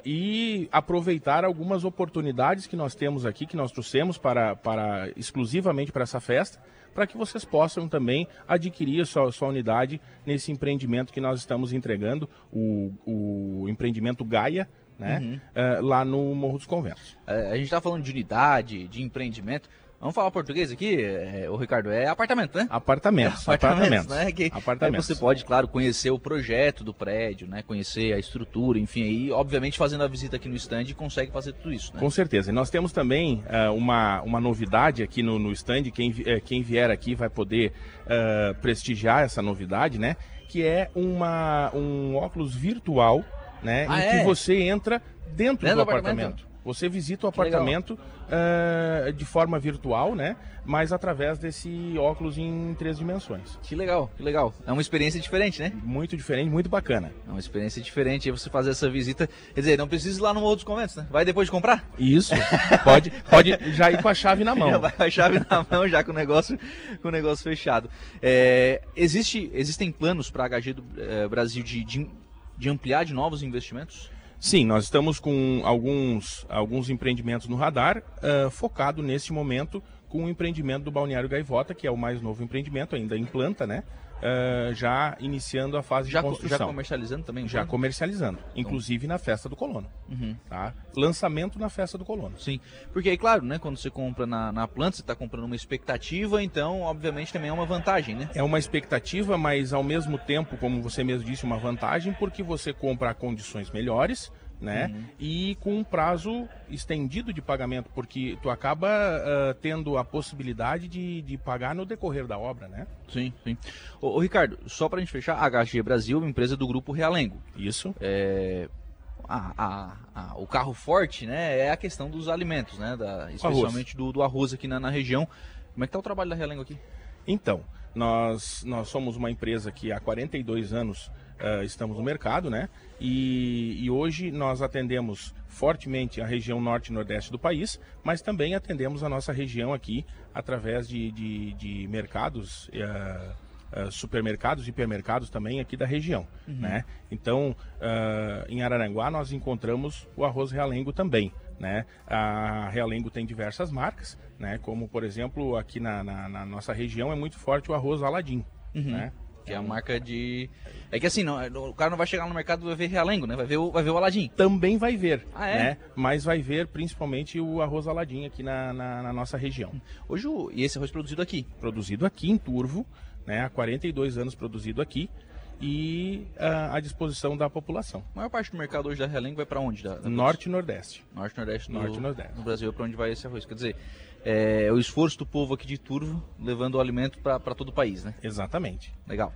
e aproveitar algumas oportunidades que nós temos aqui, que nós trouxemos para, para exclusivamente para essa festa, para que vocês possam também adquirir a sua, sua unidade nesse empreendimento que nós estamos entregando, o, o empreendimento Gaia, né? Uhum. Uh, lá no Morro dos Conventos. Uh, a gente está falando de unidade, de empreendimento. Vamos falar português aqui, é, o Ricardo, é apartamento, né? Apartamentos, é apartamentos, né? Que, apartamentos. você pode, claro, conhecer o projeto do prédio, né? Conhecer a estrutura, enfim, aí, obviamente, fazendo a visita aqui no stand, consegue fazer tudo isso, né? Com certeza. E nós temos também uh, uma, uma novidade aqui no, no stand, quem, uh, quem vier aqui vai poder uh, prestigiar essa novidade, né? Que é uma, um óculos virtual né? Ah, em é? que você entra dentro, dentro do, do apartamento. apartamento. Você visita o apartamento uh, de forma virtual, né? Mas através desse óculos em três dimensões. Que legal, que legal. É uma experiência diferente, né? Muito diferente, muito bacana. É uma experiência diferente. Você fazer essa visita. Quer dizer, não precisa ir lá no dos Conventos, né? Vai depois de comprar? Isso. pode, pode já ir com a chave na mão. Já vai com a chave na mão, já com o negócio, com o negócio fechado. É, existe, existem planos para a HG do é, Brasil de, de de ampliar de novos investimentos? Sim, nós estamos com alguns, alguns empreendimentos no radar, uh, focado neste momento com o empreendimento do Balneário Gaivota, que é o mais novo empreendimento, ainda em planta, né? Uh, já iniciando a fase já, de construção. Já comercializando também? Já comercializando, então. inclusive na festa do colono. Uhum. Tá? Lançamento na festa do colono. Sim, porque aí, claro, né, quando você compra na, na planta, você está comprando uma expectativa, então, obviamente, também é uma vantagem, né? É uma expectativa, mas ao mesmo tempo, como você mesmo disse, uma vantagem, porque você compra a condições melhores, né? Uhum. E com um prazo estendido de pagamento, porque tu acaba uh, tendo a possibilidade de, de pagar no decorrer da obra, né? Sim, sim. Ô, ô Ricardo, só para a gente fechar, a HG Brasil é empresa do grupo Realengo. Isso. É, a, a, a, o carro forte, né, é a questão dos alimentos, né, da, especialmente do, do, arroz aqui na, na, região. Como é que está o trabalho da Realengo aqui? Então, nós, nós somos uma empresa que há 42 anos uh, estamos no mercado, né? E, e, hoje nós atendemos fortemente a região norte e nordeste do país, mas também atendemos a nossa região aqui através de, de, de mercados. Uh, Uh, supermercados, hipermercados também aqui da região, uhum. né? Então, uh, em Araranguá nós encontramos o arroz realengo também, né? A Realengo tem diversas marcas, né? Como por exemplo aqui na, na, na nossa região é muito forte o arroz Aladim, uhum. né? Que é a marca de. É que assim, não, o cara não vai chegar no mercado e vai ver Realengo, né? Vai ver o, vai ver o Aladim. Também vai ver. Ah, é? Né? Mas vai ver principalmente o arroz Aladim aqui na, na, na nossa região. Hoje, o... e esse arroz produzido aqui? Produzido aqui em Turvo, né? Há 42 anos produzido aqui. e uh, à disposição da população. A maior parte do mercado hoje da Realengo vai para onde? Da, da Norte e Nordeste. Norte e Nordeste do, Norte e Nordeste. do Brasil, para onde vai esse arroz. Quer dizer, é, o esforço do povo aqui de Turvo levando o alimento para todo o país, né? Exatamente. Legal.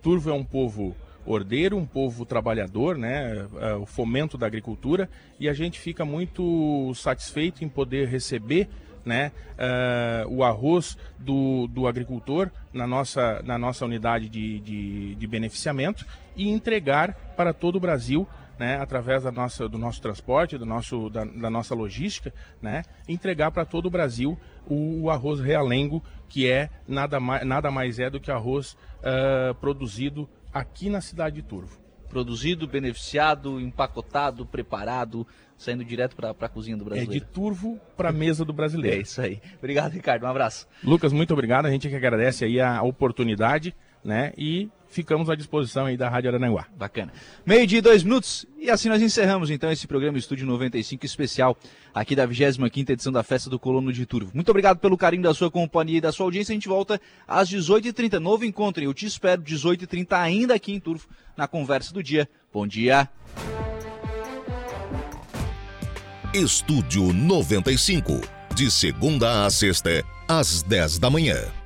Turvo é um povo ordeiro, um povo trabalhador, né? É, o fomento da agricultura e a gente fica muito satisfeito em poder receber né, uh, o arroz do, do agricultor na nossa, na nossa unidade de, de, de beneficiamento e entregar para todo o Brasil né, através da nossa, do nosso transporte, do nosso, da, da nossa logística, né, entregar para todo o Brasil o, o, arroz realengo, que é nada mais, nada mais é do que arroz uh, produzido aqui na cidade de Turvo. Produzido, beneficiado, empacotado, preparado, saindo direto para a cozinha do brasileiro. É de turvo para a mesa do brasileiro. É isso aí. Obrigado, Ricardo. Um abraço. Lucas, muito obrigado. A gente que agradece aí a oportunidade, né? E ficamos à disposição aí da Rádio Arananguá. Bacana. Meio dia e dois minutos, e assim nós encerramos então esse programa Estúdio 95 especial aqui da 25ª edição da Festa do Colono de Turvo. Muito obrigado pelo carinho da sua companhia e da sua audiência. A gente volta às 18h30. Novo encontro, eu te espero 18h30 ainda aqui em Turvo, na conversa do dia. Bom dia. Estúdio 95, de segunda a sexta, às 10 da manhã.